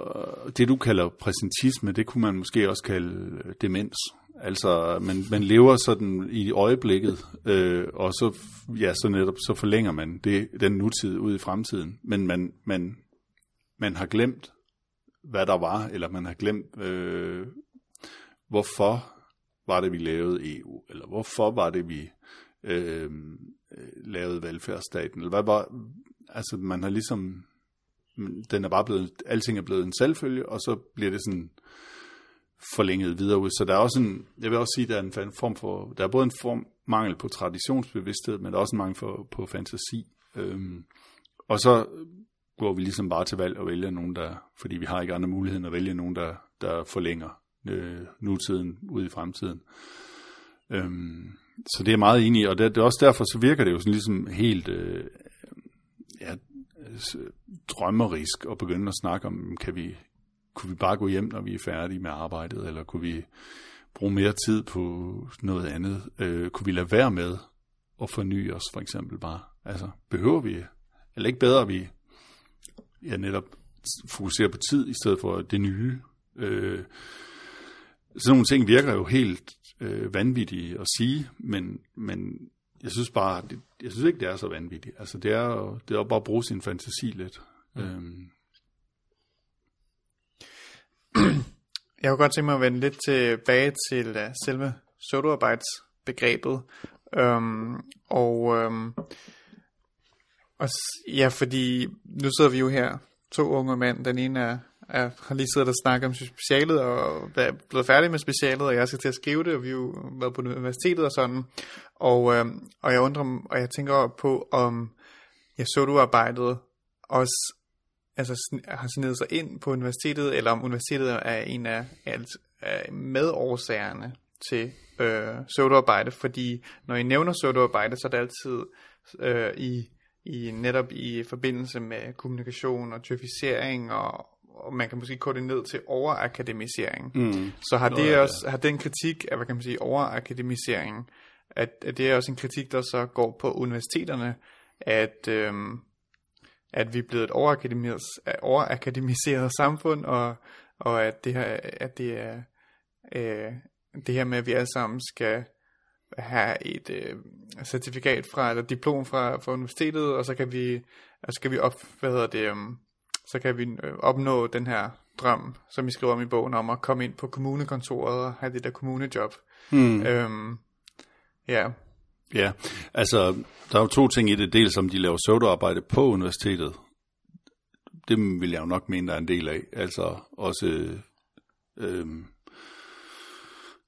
det, du kalder præsentisme, det kunne man måske også kalde demens. Altså, man, man lever sådan i øjeblikket, øh, og så, ja, så netop så forlænger man det, den nutid ud i fremtiden. Men man, man, man har glemt, hvad der var, eller man har glemt, øh, hvorfor var det, vi lavede EU, eller hvorfor var det, vi øh, lavede velfærdsstaten, eller hvad var, Altså, man har ligesom, den er bare blevet, alting er blevet en selvfølge, og så bliver det sådan forlænget videre ud. Så der er også en, jeg vil også sige, der er en form for, der er både en form mangel på traditionsbevidsthed, men der er også en mangel for, på fantasi. Øhm, og så går vi ligesom bare til valg og vælger nogen, der, fordi vi har ikke andre muligheder at vælge nogen, der, der forlænger øh, nutiden ud i fremtiden. Øhm, så det er meget enig i, og det, det er også derfor, så virker det jo sådan ligesom helt øh, Øh, ja, drømmerisk at begynde at snakke om, kan vi, kunne vi bare gå hjem, når vi er færdige med arbejdet, eller kunne vi bruge mere tid på noget andet? Øh, kunne vi lade være med at forny os, for eksempel bare? Altså, behøver vi, eller ikke bedre, at vi ja, netop fokuserer på tid, i stedet for det nye? Øh, sådan nogle ting virker jo helt øh, vanvittige at sige, men, men jeg synes bare, det, jeg synes ikke, det er så vanvittigt. Altså, det er det er bare at bruge sin fantasi lidt. Mm. Øhm. Jeg kunne godt tænke mig at vende lidt tilbage til uh, selve pseudoarbejdsbegrebet. Um, og, um, og ja, fordi nu sidder vi jo her, to unge mænd. Den ene er jeg har lige siddet og snakket om specialet, og er blevet færdig med specialet, og jeg skal til at skrive det, og vi har jo været på universitetet og sådan. Og, øh, og jeg undrer og jeg tænker på, om jeg så du arbejdet også altså, har snedet sig ind på universitetet, eller om universitetet er en af, af medårsagerne til øh, pseudoarbejde, fordi når I nævner pseudoarbejde, så er det altid øh, i, i netop i forbindelse med kommunikation og typificering og, og man kan måske korte det ned til overakademisering. Mm. Så har, det Nå, også, har den kritik af, hvad kan man sige, overakademisering, at, at det er også en kritik, der så går på universiteterne, at, øhm, at vi er blevet et overakademiseret samfund, og, og at det her, at det er øh, det her med, at vi alle sammen skal have et øh, certifikat fra, eller diplom fra, fra universitetet, og så kan vi, altså kan vi op, hvad hedder det, øh, så kan vi øh, opnå den her drøm, som I skriver om i bogen, om at komme ind på kommunekontoret og have det der kommunejob. Hmm. Øhm, ja. Ja, altså, der er jo to ting i det. Dels om de laver pseudoarbejde på universitetet. Det vil jeg jo nok mene, der er en del af. Altså, også... Øh,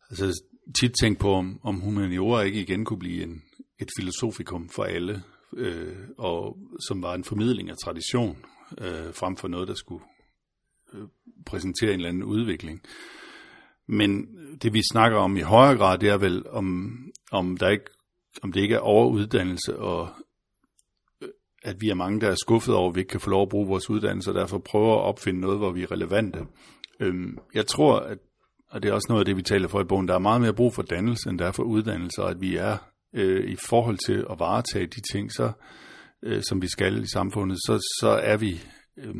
altså, tit tænkt på, om, om humaniora ikke igen kunne blive en, et filosofikum for alle, øh, og som var en formidling af tradition, øh, frem for noget, der skulle øh, præsentere en eller anden udvikling. Men det vi snakker om i højere grad, det er vel, om, om, der ikke, om det ikke er overuddannelse, og øh, at vi er mange, der er skuffet over, at vi ikke kan få lov at bruge vores uddannelse, og derfor prøver at opfinde noget, hvor vi er relevante. Øhm, jeg tror, at, og det er også noget af det, vi taler for i bogen, der er meget mere brug for dannelse, end der er for uddannelse, og at vi er øh, i forhold til at varetage de ting, så, øh, som vi skal i samfundet, så, så er vi, øh,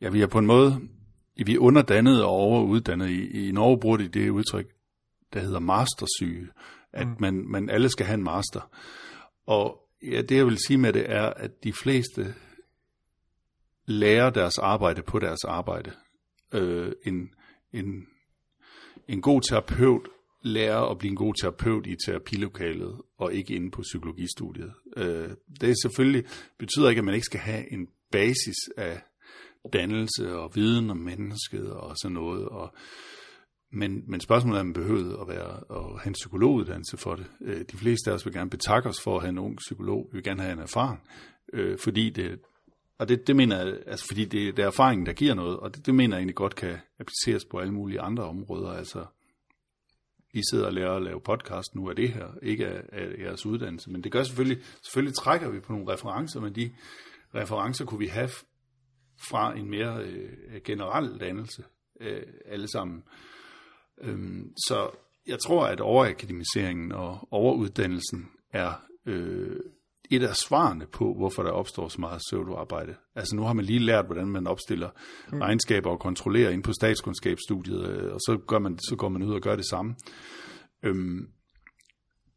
ja, vi er på en måde, vi er underdannet og overuddannet. I, i Norge bruger de det udtryk, der hedder mastersyge, at mm. man, man alle skal have en master. Og ja, det jeg vil sige med det er, at de fleste lærer deres arbejde på deres arbejde. Øh, en, en, en god terapeut lære at blive en god terapeut i terapilokalet, og ikke inde på psykologistudiet. Øh, det er selvfølgelig, betyder ikke, at man ikke skal have en basis af dannelse og viden om mennesket og sådan noget. Og, men, men spørgsmålet er, om man behøver at, være, at have en psykologuddannelse for det. Øh, de fleste af os vil gerne betakke os for at have en ung psykolog. Vi vil gerne have en erfaring, øh, fordi det, og det, det mener jeg, altså fordi det, det er erfaringen, der giver noget, og det, det mener jeg egentlig godt kan appliceres på alle mulige andre områder. Altså i sidder og lærer at lave podcast nu af det her, ikke af, af jeres uddannelse. Men det gør selvfølgelig, selvfølgelig trækker vi på nogle referencer, men de referencer kunne vi have fra en mere øh, generel dannelse øh, alle sammen. Øhm, så jeg tror, at overakademiseringen og overuddannelsen er øh, et af svarene på, hvorfor der opstår så meget pseudoarbejde. Altså nu har man lige lært, hvordan man opstiller mm. regnskaber og kontrollerer ind på statskundskabsstudiet, øh, og så, gør man, så går man ud og gør det samme. Øhm,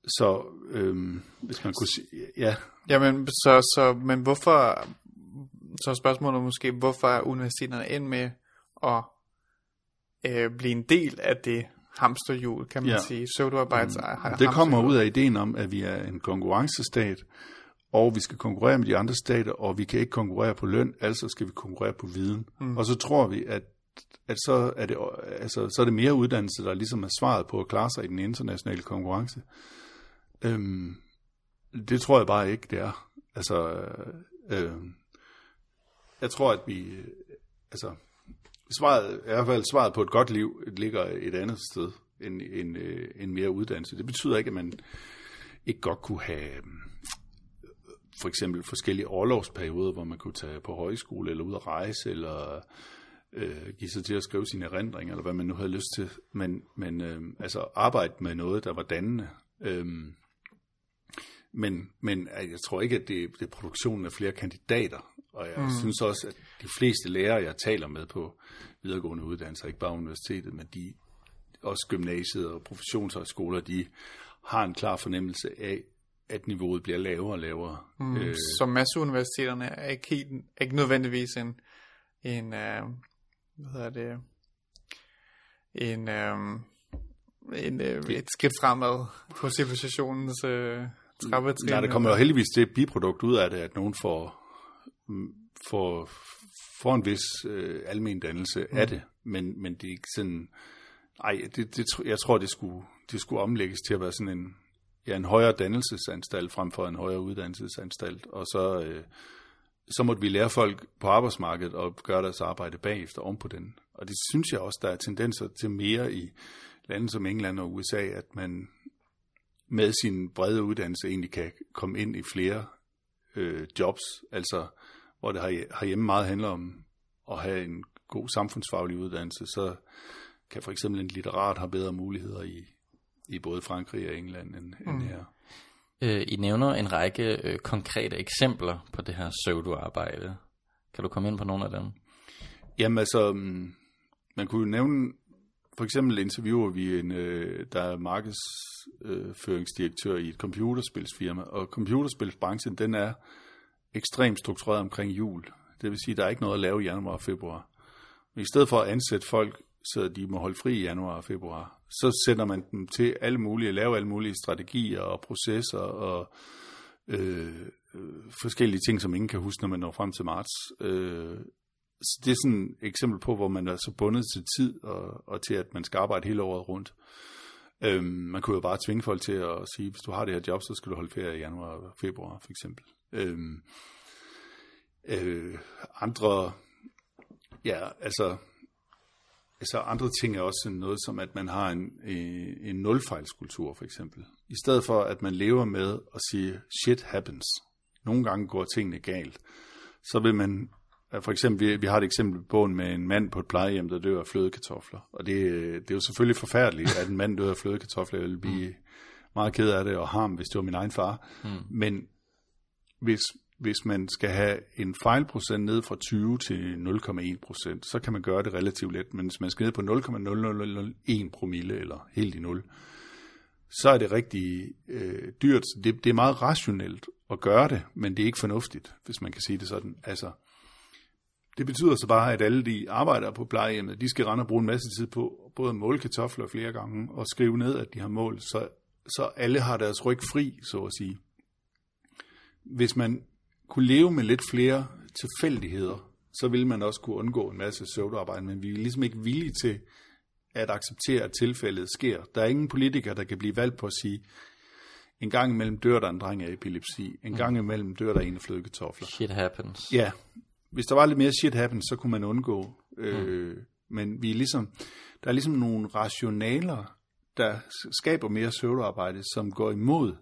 så øhm, hvis man kunne sige, ja. Jamen, så, så, men hvorfor, så spørgsmålet måske, hvorfor er universiteterne ind med at øh, blive en del af det hamsterhjul, kan man ja. sige, pseudoarbejds mm. Det kommer ud af ideen om, at vi er en konkurrencestat, og vi skal konkurrere med de andre stater, og vi kan ikke konkurrere på løn, altså skal vi konkurrere på viden. Mm. Og så tror vi, at, at så, er det, altså, så er det mere uddannelse, der ligesom er svaret på at klare sig i den internationale konkurrence. Øhm, det tror jeg bare ikke, det er. Altså, øh, jeg tror, at vi, altså, svaret, i hvert fald svaret på et godt liv, ligger et andet sted end, end, øh, end mere uddannelse. Det betyder ikke, at man ikke godt kunne have øh, for eksempel forskellige årlovsperioder, hvor man kunne tage på højskole eller ud at rejse, eller øh, give sig til at skrive sine erindringer, eller hvad man nu havde lyst til. Men, men øh, altså arbejde med noget, der var dannende. Øh, men, men jeg tror ikke, at det, det er produktionen af flere kandidater. Og jeg mm. synes også, at de fleste lærere, jeg taler med på videregående uddannelser, ikke bare universitetet, men de også gymnasiet og professionshøjskoler, de har en klar fornemmelse af, at niveauet bliver lavere og lavere. Mm, øh, så masseuniversiteterne er ikke, helt, ikke nødvendigvis en, en uh, hvad hedder det, en, um, en, uh, et skridt fremad på civilisationens uh, trappetrin. Nej, der kommer jo heldigvis det biprodukt ud af det, at nogen får, mm, får, får en vis uh, almen dannelse mm. af det, men, men det er ikke sådan, nej, det, det, jeg tror, det skulle, det skulle omlægges til at være sådan en, ja, en højere dannelsesanstalt frem for en højere uddannelsesanstalt. Og så, øh, så måtte vi lære folk på arbejdsmarkedet at gøre deres arbejde bagefter om på den. Og det synes jeg også, der er tendenser til mere i lande som England og USA, at man med sin brede uddannelse egentlig kan komme ind i flere øh, jobs, altså hvor det herhjemme meget handler om at have en god samfundsfaglig uddannelse, så kan for eksempel en litterat have bedre muligheder i, i både Frankrig og England end, mm. end her. Øh, I nævner en række øh, konkrete eksempler på det her pseudo-arbejde. Kan du komme ind på nogle af dem? Jamen altså, mm, man kunne jo nævne, for eksempel interviewer vi en, øh, der er markedsføringsdirektør i et computerspilsfirma, og computerspilsbranchen, den er ekstremt struktureret omkring jul. Det vil sige, der er ikke noget at lave i januar og februar. Men i stedet for at ansætte folk så de må holde fri i januar og februar. Så sender man dem til alle mulige, lave alle mulige strategier og processer og øh, øh, forskellige ting, som ingen kan huske, når man når frem til marts. Øh, så det er sådan et eksempel på, hvor man er så bundet til tid og, og til, at man skal arbejde hele året rundt. Øhm, man kunne jo bare tvinge folk til at sige, hvis du har det her job, så skal du holde ferie i januar og februar, for eksempel. Øhm, øh, andre, ja, altså, altså andre ting er også noget som, at man har en, en, en nulfejlskultur, for eksempel. I stedet for, at man lever med at sige, shit happens. Nogle gange går tingene galt. Så vil man for eksempel, vi, vi har et eksempel på bogen med en mand på et plejehjem, der dør af flødekartofler. Og det, det er jo selvfølgelig forfærdeligt, at en mand dør af flødekartofler. Jeg vil blive mm. meget ked af det og ham, hvis det var min egen far. Mm. Men hvis, hvis man skal have en fejlprocent ned fra 20 til 0,1 procent, så kan man gøre det relativt let. Men hvis man skal ned på 0,0001 promille, eller helt i 0, så er det rigtig øh, dyrt. Det, det er meget rationelt at gøre det, men det er ikke fornuftigt, hvis man kan sige det sådan. Altså, det betyder så bare, at alle de arbejdere på plejehjemmet, de skal rende og bruge en masse tid på både at måle kartofler flere gange og skrive ned, at de har målt, så, så alle har deres ryg fri, så at sige. Hvis man kunne leve med lidt flere tilfældigheder, så ville man også kunne undgå en masse søvdearbejde, men vi er ligesom ikke villige til at acceptere, at tilfældet sker. Der er ingen politiker, der kan blive valgt på at sige, en gang imellem dør der en dreng af epilepsi, en gang imellem dør der en af flødekartofler. Shit happens. Ja, hvis der var lidt mere shit happens, så kunne man undgå. Øh, mm. Men vi er ligesom, der er ligesom nogle rationaler, der skaber mere søvdearbejde, som går imod,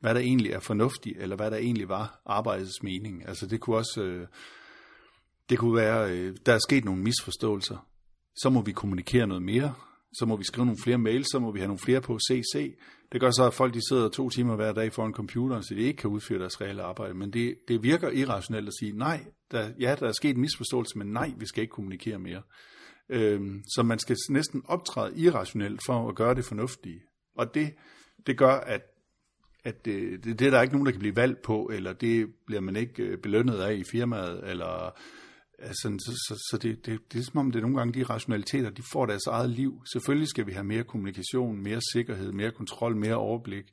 hvad der egentlig er fornuftigt, eller hvad der egentlig var arbejdets mening. Altså det kunne også, øh, det kunne være, øh, der er sket nogle misforståelser. Så må vi kommunikere noget mere, så må vi skrive nogle flere mails, så må vi have nogle flere på CC. Det gør så, at folk de sidder to timer hver dag foran computeren, så de ikke kan udføre deres reelle arbejde. Men det, det virker irrationelt at sige, nej, der, ja, der er sket en misforståelse, men nej, vi skal ikke kommunikere mere. Øhm, så man skal næsten optræde irrationelt for at gøre det fornuftige. Og det, det gør, at, at det, det, det er der ikke nogen, der kan blive valgt på, eller det bliver man ikke øh, belønnet af i firmaet, eller Altså, så, så, så det, det, det er som om, det er nogle gange de rationaliteter, de får deres eget liv. Selvfølgelig skal vi have mere kommunikation, mere sikkerhed, mere kontrol, mere overblik.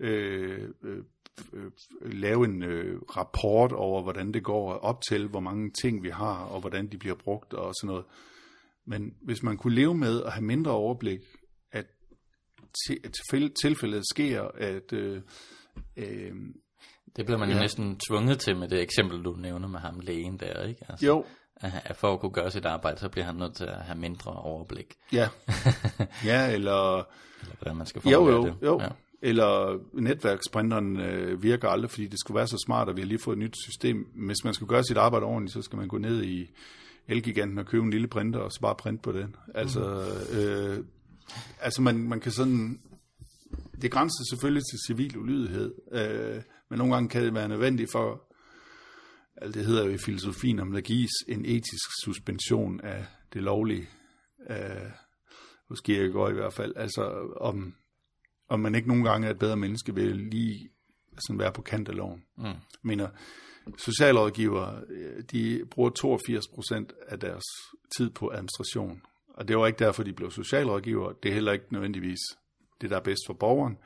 Øh, øh, øh, lave en øh, rapport over, hvordan det går op til, hvor mange ting vi har, og hvordan de bliver brugt og sådan noget. Men hvis man kunne leve med at have mindre overblik, at, at tilfældet sker, at øh, øh, det bliver man ja. jo næsten tvunget til med det eksempel, du nævner med ham lægen der, ikke? Altså, jo. At for at kunne gøre sit arbejde, så bliver han nødt til at have mindre overblik. Ja, ja eller... Eller hvordan man skal få jo, jo, det. Jo, ja. Eller netværksprinteren øh, virker aldrig, fordi det skulle være så smart, at vi har lige fået et nyt system. Hvis man skal gøre sit arbejde ordentligt, så skal man gå ned i Elgiganten og købe en lille printer, og så bare printe på den. Altså, mm. øh, altså man, man kan sådan... Det grænser selvfølgelig til civil ulydighed. Øh, men nogle gange kan det være nødvendigt for, altså det hedder jo i filosofien, om der gives en etisk suspension af det lovlige, øh, hos Kierkegaard i hvert fald, altså om, om man ikke nogle gange er et bedre menneske ved lige sådan være på kant af loven. Mm. Jeg mener, socialrådgivere, øh, de bruger 82 procent af deres tid på administration. Og det var ikke derfor, de blev socialrådgivere. Det er heller ikke nødvendigvis det, der er bedst for borgeren.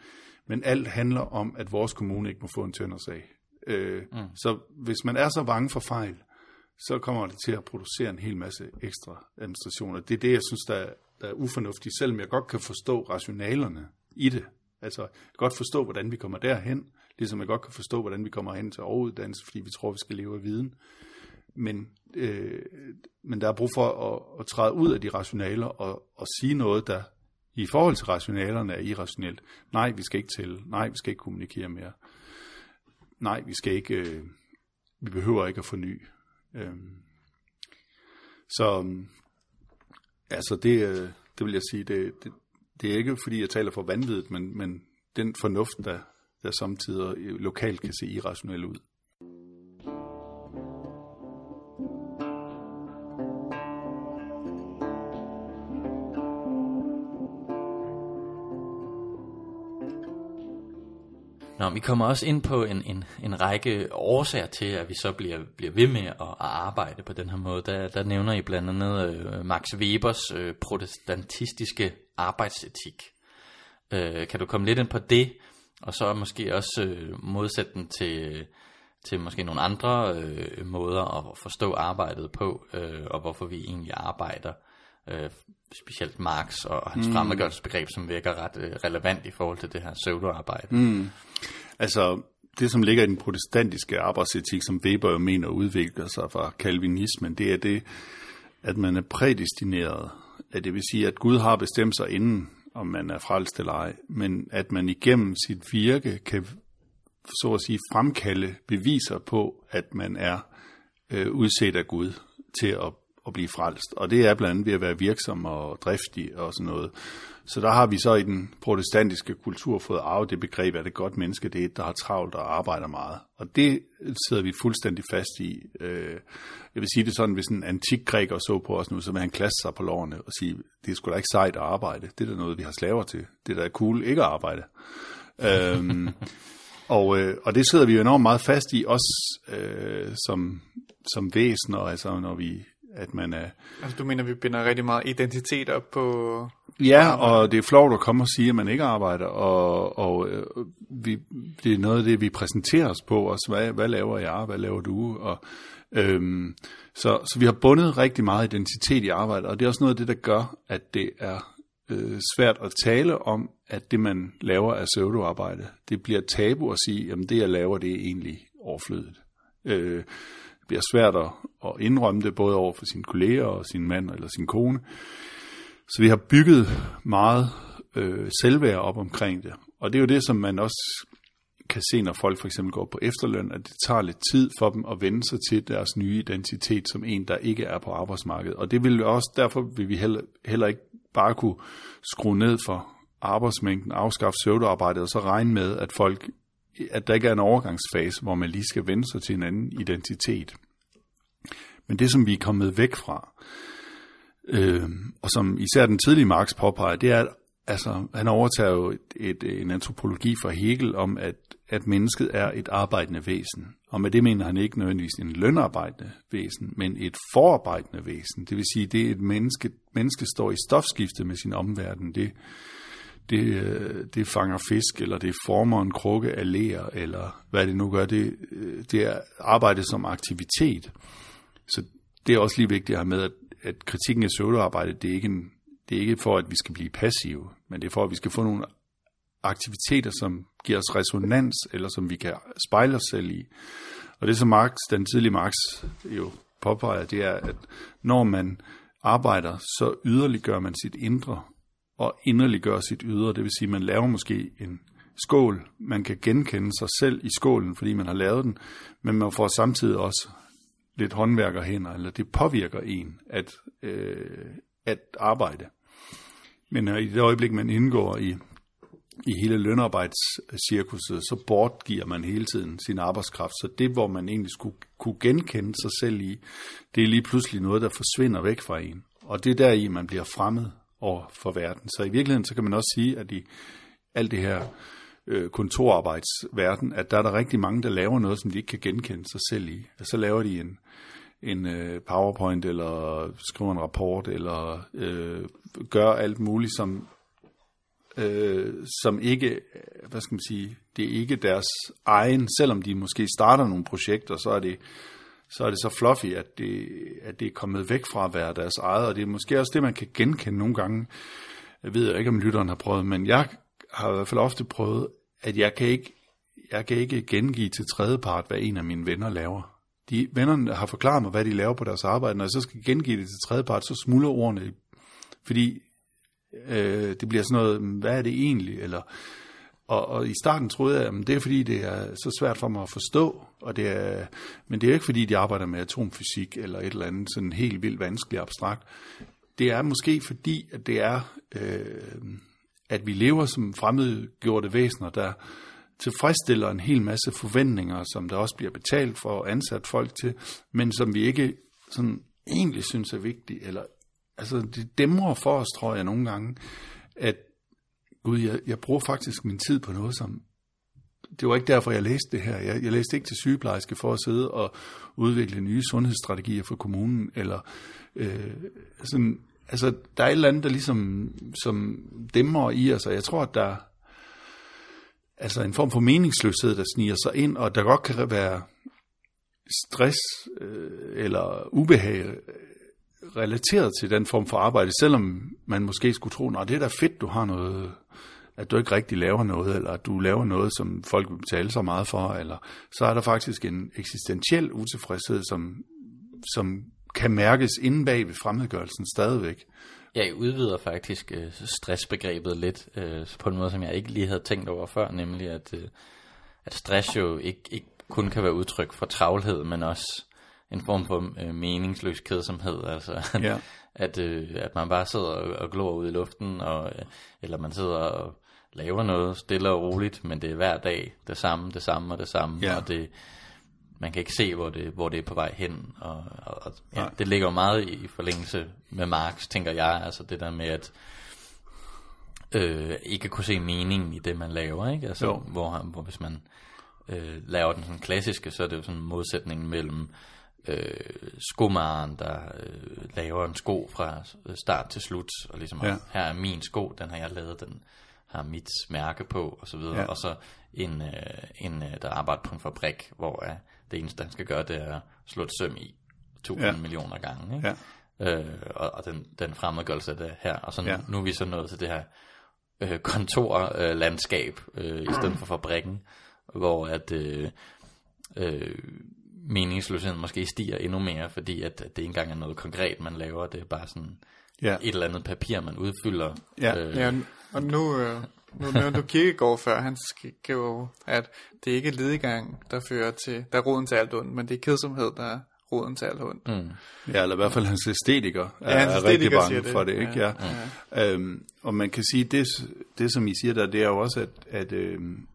Men alt handler om, at vores kommune ikke må få en tøndersag. Øh, mm. Så hvis man er så bange for fejl, så kommer det til at producere en hel masse ekstra administrationer. Det er det, jeg synes, der er, der er ufornuftigt, selvom jeg godt kan forstå rationalerne i det. Altså, jeg kan godt forstå, hvordan vi kommer derhen, ligesom jeg godt kan forstå, hvordan vi kommer hen til overuddannelse, fordi vi tror, vi skal leve af viden. Men, øh, men der er brug for at, at træde ud af de rationaler og, og sige noget, der i forhold til rationalerne er irrationelt. Nej, vi skal ikke tælle. Nej, vi skal ikke kommunikere mere. Nej, vi skal ikke, øh, vi behøver ikke at forny. Øh, så øhm, altså det, øh, det vil jeg sige, det, det, det er ikke fordi jeg taler for vanvittigt, men, men den fornuft, der, der samtidig øh, lokalt kan se irrationel ud. Nå, vi kommer også ind på en, en, en række årsager til, at vi så bliver, bliver ved med at, at arbejde på den her måde. Der, der nævner I blandt andet øh, Max Webers øh, protestantistiske arbejdsetik. Øh, kan du komme lidt ind på det, og så måske også øh, modsætte den til, til måske nogle andre øh, måder at forstå arbejdet på, øh, og hvorfor vi egentlig arbejder øh, specielt Marx og hans mm. fremmedgørelsesbegreb, som virker ret øh, relevant i forhold til det her pseudoarbejde. Mm. Altså, det som ligger i den protestantiske arbejdsetik, som Weber jo mener udvikler sig fra kalvinismen, det er det, at man er prædestineret. At det vil sige, at Gud har bestemt sig inden, om man er frelst eller ej, men at man igennem sit virke kan så at sige fremkalde beviser på, at man er øh, udset af Gud til at, at blive frelst. Og det er blandt andet ved at være virksom og driftig og sådan noget. Så der har vi så i den protestantiske kultur fået arvet det begreb, at et godt menneske det er et, der har travlt og arbejder meget. Og det sidder vi fuldstændig fast i. Øh, jeg vil sige det sådan, hvis en antik græker så på os nu, så vil han klasse sig på lårene og sige, det er sgu da ikke sejt at arbejde. Det er da noget, vi har slaver til. Det er da cool ikke at arbejde. øhm, og, øh, og det sidder vi jo enormt meget fast i, også øh, som, som væsener, altså når vi, at man er... Altså du mener, vi binder rigtig meget identitet op på... Ja, og det er flot at komme og sige, at man ikke arbejder, og, og øh, vi, det er noget af det, vi præsenterer os på os. Hvad, hvad laver jeg? Hvad laver du? Og, øhm, så, så vi har bundet rigtig meget identitet i arbejdet, og det er også noget af det, der gør, at det er øh, svært at tale om, at det, man laver, er pseudoarbejde. Det bliver tabu at sige, at det, jeg laver, det er egentlig overflødigt. Øh, bliver svært at, at indrømme det, både over for sine kolleger og sin mand eller sin kone. Så vi har bygget meget øh, selvværd op omkring det. Og det er jo det, som man også kan se, når folk for eksempel går på efterløn, at det tager lidt tid for dem at vende sig til deres nye identitet som en, der ikke er på arbejdsmarkedet. Og det vil også, derfor vil vi heller, heller ikke bare kunne skrue ned for arbejdsmængden, afskaffe søvdearbejdet og så regne med, at folk at der ikke er en overgangsfase, hvor man lige skal vende sig til en anden identitet. Men det, som vi er kommet væk fra, øh, og som især den tidlige Marx påpeger, det er, at altså, han overtager jo et, et, en antropologi fra Hegel om, at, at mennesket er et arbejdende væsen. Og med det mener han ikke nødvendigvis en lønarbejdende væsen, men et forarbejdende væsen. Det vil sige, det er et menneske, menneske står i stofskifte med sin omverden. Det, det, øh, det øh, det fanger fisk, eller det former en krukke af ler, eller hvad det nu gør. Det, øh, det er arbejde som aktivitet. Så det er også lige vigtigt at have med, at, at kritikken af pseudoarbejde, det er ikke en, det er ikke for, at vi skal blive passive, men det er for, at vi skal få nogle aktiviteter, som giver os resonans, eller som vi kan spejle os selv i. Og det som Marx, den tidlige Marx jo påpeger, det er, at når man arbejder, så yderliggør man sit indre, og inderliggør sit ydre. Det vil sige, at man laver måske en skål. Man kan genkende sig selv i skålen, fordi man har lavet den, men man får samtidig også lidt håndværkerhænder, eller det påvirker en at, øh, at arbejde. Men øh, i det øjeblik, man indgår i, i hele lønarbejdscirkuset, så bortgiver man hele tiden sin arbejdskraft. Så det, hvor man egentlig skulle kunne genkende sig selv i, det er lige pludselig noget, der forsvinder væk fra en. Og det er der i, man bliver fremmed over for verden. Så i virkeligheden, så kan man også sige, at i alt det her øh, kontorarbejdsverden, at der er der rigtig mange, der laver noget, som de ikke kan genkende sig selv i. Og så laver de en, en øh, PowerPoint, eller skriver en rapport, eller øh, gør alt muligt, som, øh, som ikke, hvad skal man sige, det er ikke deres egen, selvom de måske starter nogle projekter, så er det, så er det så fluffy, at det, at det er kommet væk fra at være deres eget, og det er måske også det, man kan genkende nogle gange. Jeg ved ikke, om lytteren har prøvet, men jeg har i hvert fald ofte prøvet, at jeg kan ikke, jeg kan ikke gengive til tredjepart, hvad en af mine venner laver. De vennerne har forklaret mig, hvad de laver på deres arbejde. Når jeg så skal gengive det til tredjepart, så smuldrer ordene. Fordi øh, det bliver sådan noget, hvad er det egentlig? Eller, og, og i starten troede jeg, at det er fordi, det er så svært for mig at forstå. Og det er, men det er ikke fordi, de arbejder med atomfysik eller et eller andet sådan helt vildt vanskeligt abstrakt. Det er måske fordi, at det er, øh, at vi lever som fremmedgjorte væsener, der tilfredsstiller en hel masse forventninger, som der også bliver betalt for og ansat folk til, men som vi ikke sådan egentlig synes er vigtige. Eller, altså, det dæmrer for os, tror jeg, nogle gange, at gud, jeg, jeg bruger faktisk min tid på noget, som... Det var ikke derfor, jeg læste det her. Jeg, jeg læste ikke til sygeplejerske for at sidde og udvikle nye sundhedsstrategier for kommunen, eller øh, sådan, altså, der er et eller andet, der ligesom som dæmmer i os, og jeg tror, at der altså en form for meningsløshed, der sniger sig ind, og der godt kan være stress øh, eller ubehag relateret til den form for arbejde, selvom man måske skulle tro, at det er da fedt, du har noget, at du ikke rigtig laver noget, eller at du laver noget, som folk vil betale så meget for, eller så er der faktisk en eksistentiel utilfredshed, som, som kan mærkes inden bag ved fremmedgørelsen stadigvæk. Jeg udvider faktisk øh, stressbegrebet lidt øh, på en måde, som jeg ikke lige havde tænkt over før, nemlig at, øh, at stress jo ikke, ikke kun kan være udtryk for travlhed, men også en form for øh, meningsløs kedsomhed. Altså, Ja. at, øh, at man bare sidder og, og glor ud i luften, og, øh, eller man sidder og laver noget stille og roligt, men det er hver dag det samme, det samme og det samme, Ja. og det, man kan ikke se, hvor det, hvor det er på vej hen, og, og, og ja, Nej. det ligger jo meget i forlængelse med Marx, tænker jeg, altså det der med, at øh, ikke kunne se meningen i det, man laver, ikke? Altså, Jo. hvor, hvor hvis man øh, laver den sådan klassiske, så er det jo sådan en modsætning mellem øh, skomageren, der øh, laver en sko fra start til slut, og ligesom, Ja. her er min sko, den har jeg lavet, den har mit mærke på, og så videre, Ja. og så en, øh, en øh, der arbejder på en fabrik, hvor øh, det eneste, han skal gøre, det er at slå et søm i tusind Ja. ja. millioner gange, ikke? Ja. øh, og, og den, den fremmedgørelse af det her. Og så ja. nu er vi så nået til det her øh, kontorlandskab, øh, øh, i stedet for fabrikken, hvor at øh, øh, meningsløsheden måske stiger endnu mere, fordi at, at det ikke engang er noget konkret, man laver. Det er bare sådan Ja. et eller andet papir, man udfylder. Ja. øh, Ja, og nu, øh, nu nævnte du Kierkegaard før, han skrev jo, at det er ikke ledegang, der fører til, der er roden til alt ondt, men det er kedsomhed, der er roden til alt ondt. Mm. Ja, eller i hvert fald hans æstetiker er, Ja, hans er rigtig æstetiker bange det. for det, ikke? Ja. Ja. Øhm, og man kan sige, det, det som I siger der, det er jo også, at, at øhm,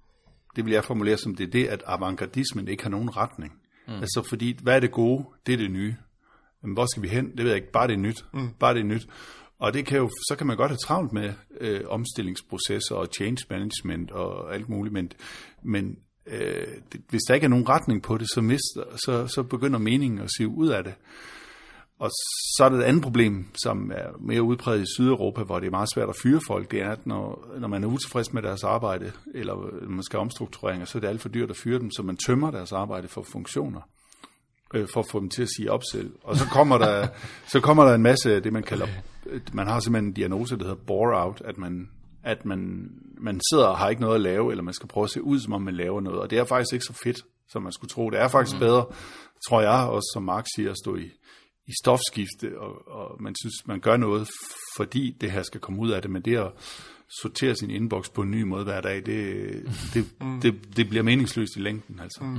det vil jeg formulere som det, er det, at avantgardismen ikke har nogen retning. Mm. Altså fordi, hvad er det gode? Det er det nye. Jamen, hvor skal vi hen? Det ved jeg ikke. Bare det er nyt. Mm. Bare det er nyt. Og det kan jo, så kan man godt have travlt med øh, omstillingsprocesser og change management og alt muligt, men, men øh, det, hvis der ikke er nogen retning på det, så, mister, så, så begynder meningen at sive ud af det. Og så er der et andet problem, som er mere udpræget i Sydeuropa, hvor det er meget svært at fyre folk, det er, at når, når man er utilfreds med deres arbejde, eller man skal omstruktureringer, så er det alt for dyrt at fyre dem, så man tømmer deres arbejde for funktioner, øh, for at få dem til at sige op selv. Og så kommer der, så kommer der en masse af det, man kalder, man har simpelthen en diagnose, der hedder bore out, at man, at man, man sidder og har ikke noget at lave, eller man skal prøve at se ud, som om man laver noget. Og det er faktisk ikke så fedt, som man skulle tro. Det er faktisk mm. bedre, tror jeg, også som Marx siger, at stå i, i stofskifte, og, og man synes, man gør noget, fordi det her skal komme ud af det, men det at sortere sin inbox på en ny måde hver dag, det, det, mm. det, det bliver meningsløst i længden. Altså. Mm.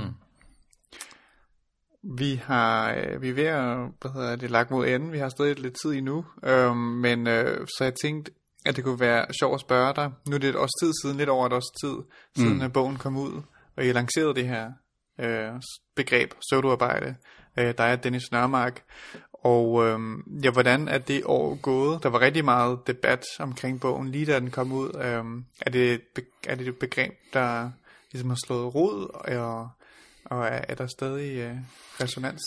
Vi har, øh, vi er ved at, hvad hedder det, lagt mod enden. Vi har stadig lidt tid endnu. Øhm, men øh, så jeg tænkte, at det kunne være sjovt at spørge dig. Nu er det et års tid siden, lidt over et års tid, siden mm. at bogen kom ud, og I lancerede det her øh, begreb, pseudoarbejde. Øh, der er Dennis Nørmark. Og øh, ja, hvordan er det år gået? Der var rigtig meget debat omkring bogen, lige da den kom ud. Øh, er, det, er det et begreb, der ligesom har slået rod, og, og er, er der stadig øh, resonans?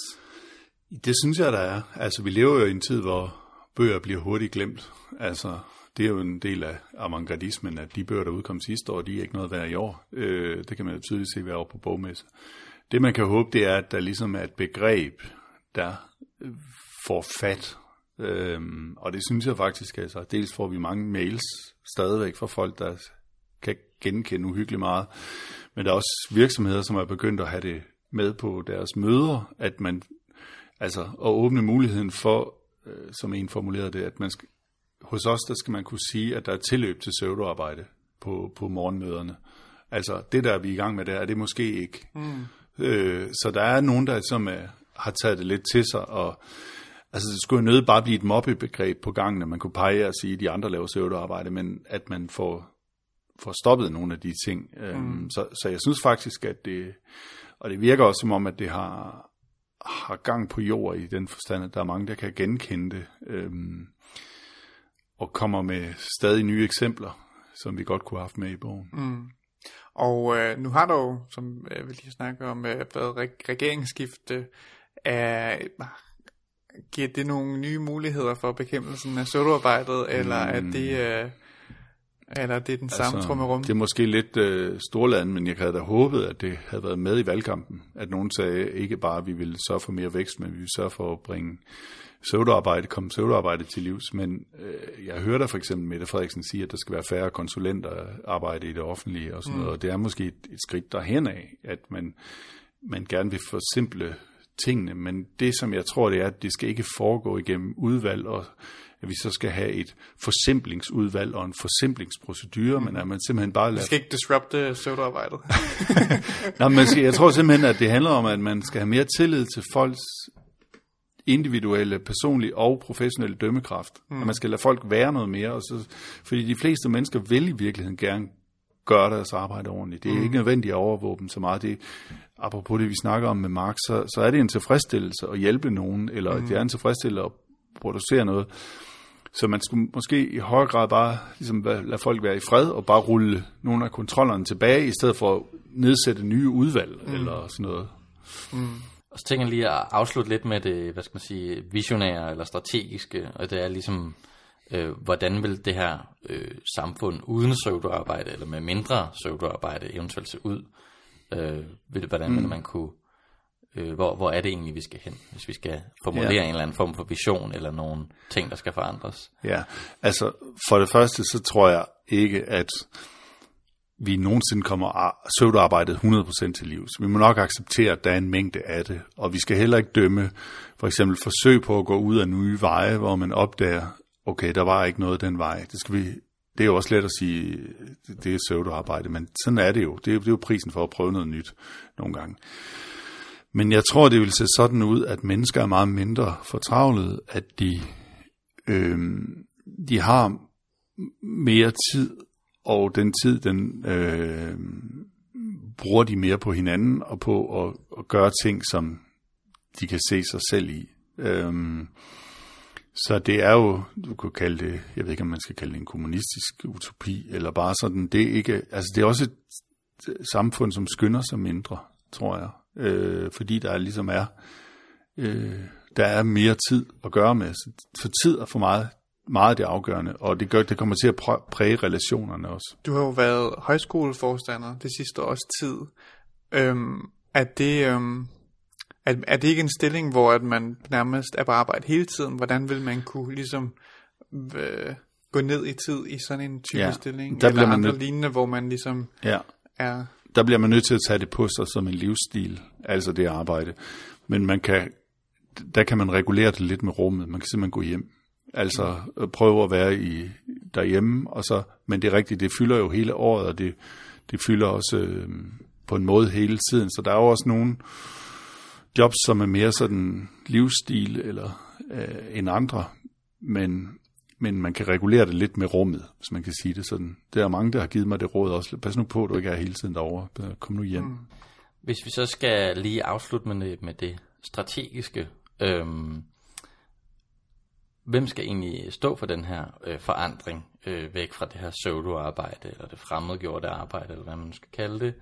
Det synes jeg, der er. Altså, vi lever jo i en tid, hvor bøger bliver hurtigt glemt. Altså, det er jo en del af avantgardismen, at de bøger, der udkom sidste år, de er ikke noget værd i år. Øh, det kan man jo tydeligt se ved år på bogmesse. Det, man kan håbe, det er, at der ligesom er et begreb, der får fat. Øhm, og det synes jeg faktisk, altså, dels får vi mange mails stadigvæk fra folk, der kan genkende uhyggeligt meget. Men der er også virksomheder, som er begyndt at have det med på deres møder, at man altså at åbne muligheden for, øh, som en formulerede det, at man skal, hos os, der skal man kunne sige, at der er tilløb til pseudoarbejde på, på morgenmøderne. Altså, det der vi er i gang med der, er det måske ikke. Mm. Øh, så der er nogen, der som er, har taget det lidt til sig, og altså, det skulle jo nødt bare blive et mobbebegreb på gangen, at man kunne pege og sige, at de andre laver pseudoarbejde, men at man får, får stoppet nogle af de ting. Mm. Øhm, så, så jeg synes faktisk, at det, og det virker også som om, at det har, har gang på jord i den forstand, at der er mange, der kan genkende det, øhm, og kommer med stadig nye eksempler, som vi godt kunne have haft med i bogen. Mm. Og øh, nu har der jo, som jeg vil lige snakke om, øh, været reg- regeringsskifte. Øh, giver det nogle nye muligheder for bekæmpelsen af soloarbejdet, mm. eller er det, øh, eller er det den samme altså, trummerum? Det er måske lidt øh, storland, men jeg havde da håbet, at det havde været med i valgkampen. At nogen sagde ikke bare, at vi ville sørge for mere vækst, men vi ville sørge for at bringe pseudoarbejde, komme pseudoarbejde til livs, men øh, jeg hører der for eksempel Mette Frederiksen sige, at der skal være færre konsulenter arbejde i det offentlige og sådan mm. noget, og det er måske et, et skridt derhen af, at man, man gerne vil forsimple tingene, men det som jeg tror det er, at det skal ikke foregå igennem udvalg, og at vi så skal have et forsimplingsudvalg og en forsimplingsprocedure, mm. men at man simpelthen bare lader... Vi skal ikke disrupte pseudoarbejdet. Nej, men jeg tror simpelthen, at det handler om, at man skal have mere tillid til folks individuelle, personlige og professionelle dømmekraft. Mm. At man skal lade folk være noget mere. Og så, fordi de fleste mennesker vil i virkeligheden gerne gøre deres arbejde ordentligt. Det er mm. ikke nødvendigt at overvåge dem så meget. Det, apropos det, vi snakker om med Marx, så, så er det en tilfredsstillelse at hjælpe nogen, eller mm. det er en tilfredsstillelse at producere noget. Så man skulle måske i højere grad bare ligesom lade folk være i fred, og bare rulle nogle af kontrollerne tilbage, i stedet for at nedsætte nye udvalg, mm. eller sådan noget. Mm. Og så tænker jeg lige at afslutte lidt med det, hvad skal man sige, visionære eller strategiske, og det er ligesom, øh, hvordan vil det her øh, samfund uden pseudoarbejde, eller med mindre pseudoarbejde eventuelt se ud? Øh, hvordan mm. vil man kunne, øh, hvor, hvor er det egentlig, vi skal hen, hvis vi skal formulere ja. en eller anden form for vision, eller nogle ting, der skal forandres? Ja, altså for det første, så tror jeg ikke, at vi nogensinde kommer søvdearbejdet 100% til livs. Vi må nok acceptere, at der er en mængde af det, og vi skal heller ikke dømme for eksempel forsøg på at gå ud af nye veje, hvor man opdager, okay, der var ikke noget den vej. Det, skal vi, det er jo også let at sige, det er søvdearbejde, men sådan er det jo. Det er, det er jo prisen for at prøve noget nyt nogle gange. Men jeg tror, det vil se sådan ud, at mennesker er meget mindre fortravlet, at de, øh, de har mere tid og den tid, den øh, bruger de mere på hinanden og på at, at gøre ting, som de kan se sig selv i. Øhm, så det er jo, du kan kalde det, jeg ved ikke, om man skal kalde det en kommunistisk utopi, eller bare sådan, det er ikke, altså det er også et samfund, som skynder sig mindre, tror jeg, øh, fordi der ligesom er, øh, der er mere tid at gøre med. Så tid er for meget meget det afgørende, og det, gør, det kommer til at præge relationerne også. Du har jo været højskoleforstander det sidste års tid. Øhm, er, det, øhm, er, er det ikke en stilling, hvor at man nærmest er på arbejde hele tiden? Hvordan vil man kunne ligesom øh, gå ned i tid i sådan en type ja, stilling? Der Eller man andre nød... lignende, hvor man ligesom ja. er... Der bliver man nødt til at tage det på sig som en livsstil, altså det arbejde. Men man kan, der kan man regulere det lidt med rummet. Man kan simpelthen gå hjem Altså øh, prøve at være i derhjemme, og så, men det er rigtigt, det fylder jo hele året, og det, det fylder også øh, på en måde hele tiden. Så der er jo også nogle jobs, som er mere sådan livsstil eller øh, end andre, men, men man kan regulere det lidt med rummet, hvis man kan sige det sådan. Der er mange, der har givet mig det råd også. Pas nu på, at du ikke er hele tiden derovre. Kom nu hjem. Mm. Hvis vi så skal lige afslutte med, med det strategiske, øhm, hvem skal egentlig stå for den her øh, forandring øh, væk fra det her pseudo-arbejde, eller det fremmedgjorte arbejde, eller hvad man skal kalde det.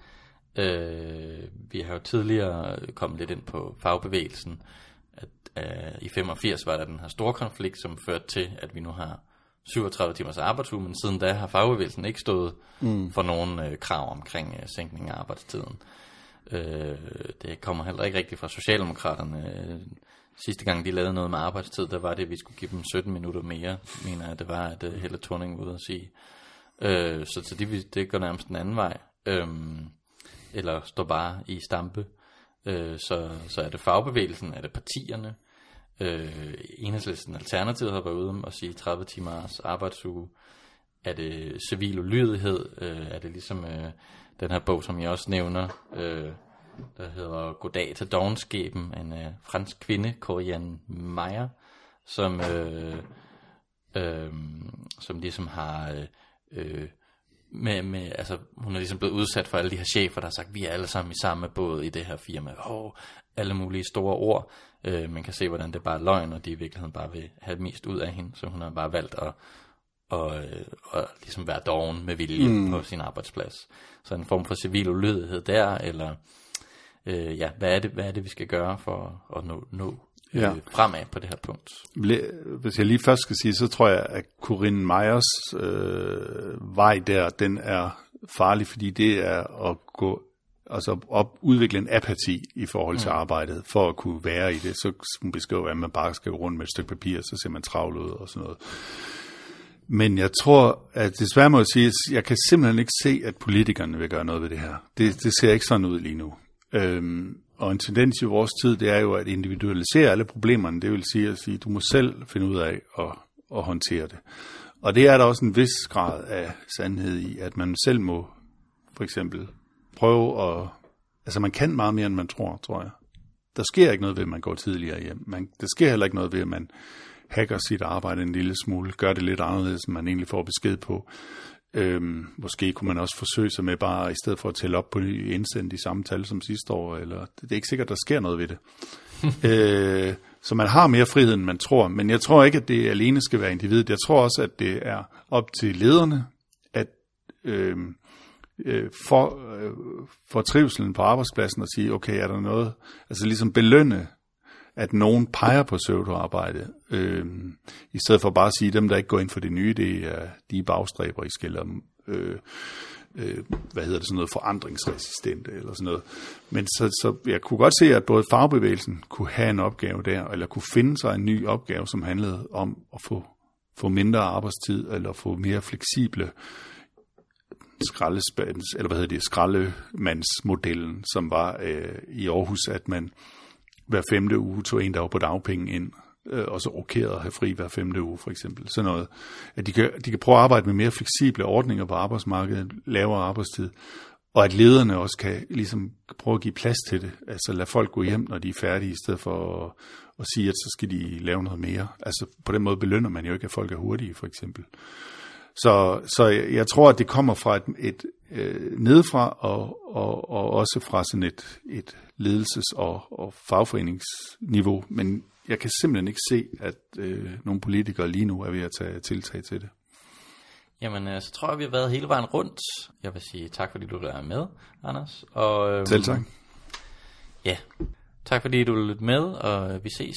Øh, vi har jo tidligere kommet lidt ind på fagbevægelsen, at øh, i 85 var der den her store konflikt, som førte til, at vi nu har 37 timers arbejdsuge, men siden da har fagbevægelsen ikke stået mm. for nogen øh, krav omkring øh, sænkning af arbejdstiden. Øh, det kommer heller ikke rigtigt fra Socialdemokraterne. Sidste gang de lavede noget med arbejdstid, der var det, at vi skulle give dem 17 minutter mere, mener jeg, det var, at uh, Helle Thorning var ude at sige. Øh, så så det, det går nærmest den anden vej. Øh, eller står bare i stampe. Øh, så, så er det fagbevægelsen, er det partierne. Øh, enhedslisten Alternativet har været ude og sige 30 timers arbejdsuge. Er det civil ulydighed? Øh, er det ligesom øh, den her bog, som jeg også nævner, øh, der hedder Goddag til Dogenskaben, en øh, fransk kvinde, Corianne Meyer, som, øh, øh, som ligesom har... Øh, øh, med, med, altså, hun er ligesom blevet udsat for alle de her chefer, der har sagt, vi er alle sammen i samme båd i det her firma. Åh, alle mulige store ord. Øh, man kan se, hvordan det er bare løgn, og de i virkeligheden bare vil have mest ud af hende, så hun har bare valgt at, og, øh, og ligesom være doven med vilje mm. på sin arbejdsplads. Så en form for civil ulydighed der, eller øh, ja, hvad er, det, hvad er det, vi skal gøre for at nå, nå øh, ja. fremad på det her punkt? Hvis jeg lige først skal sige, så tror jeg, at Corinne Meyers øh, vej der, den er farlig, fordi det er at gå altså op, udvikle en apati i forhold til mm. arbejdet, for at kunne være i det. Så hun beskriver, at man bare skal gå rundt med et stykke papir, så ser man travlt ud og sådan noget. Men jeg tror, at desværre må jeg sige, at jeg kan simpelthen ikke se, at politikerne vil gøre noget ved det her. Det, det ser ikke sådan ud lige nu. Øhm, og en tendens i vores tid, det er jo at individualisere alle problemerne. Det vil sige at sige, du må selv finde ud af at, at håndtere det. Og det er der også en vis grad af sandhed i, at man selv må for eksempel prøve at... Altså man kan meget mere, end man tror, tror jeg. Der sker ikke noget ved, at man går tidligere hjem. Man, der sker heller ikke noget ved, at man hacker sit arbejde en lille smule, gør det lidt anderledes, end man egentlig får besked på. Øhm, måske kunne man også forsøge sig med bare, i stedet for at tælle op på de indsendt de samme tal som sidste år, eller det er ikke sikkert, der sker noget ved det. øh, så man har mere frihed, end man tror, men jeg tror ikke, at det alene skal være individet. Jeg tror også, at det er op til lederne, at øh, øh, for, øh, for trivselen på arbejdspladsen at sige, okay, er der noget, altså ligesom belønne at nogen peger på pseudoarbejde, øh, i stedet for bare at sige, at dem, der ikke går ind for det nye, det er de bagstræber, I skal øh, øh, hvad hedder det, sådan noget forandringsresistente eller sådan noget. Men så, så jeg kunne godt se, at både fagbevægelsen kunne have en opgave der, eller kunne finde sig en ny opgave, som handlede om at få, få mindre arbejdstid, eller få mere fleksible skraldespands, eller hvad hedder det, skraldemandsmodellen, som var øh, i Aarhus, at man hver femte uge tog en, der var på dagpenge ind, øh, og så rokerede at have fri hver femte uge, for eksempel. Sådan noget. At de kan, de kan prøve at arbejde med mere fleksible ordninger på arbejdsmarkedet, lavere arbejdstid, og at lederne også kan ligesom prøve at give plads til det. Altså lade folk gå hjem, når de er færdige, i stedet for at, at sige, at så skal de lave noget mere. Altså på den måde belønner man jo ikke, at folk er hurtige, for eksempel. Så, så jeg tror, at det kommer fra et, et øh, nedefra, og, og, og også fra sådan et, et ledelses- og, og fagforeningsniveau. Men jeg kan simpelthen ikke se, at øh, nogle politikere lige nu er ved at tage tiltag til det. Jamen, øh, så tror jeg, vi har været hele vejen rundt. Jeg vil sige tak, fordi du er med, Anders. Og, øhm, Selv tak. Ja, tak fordi du er med, og vi ses.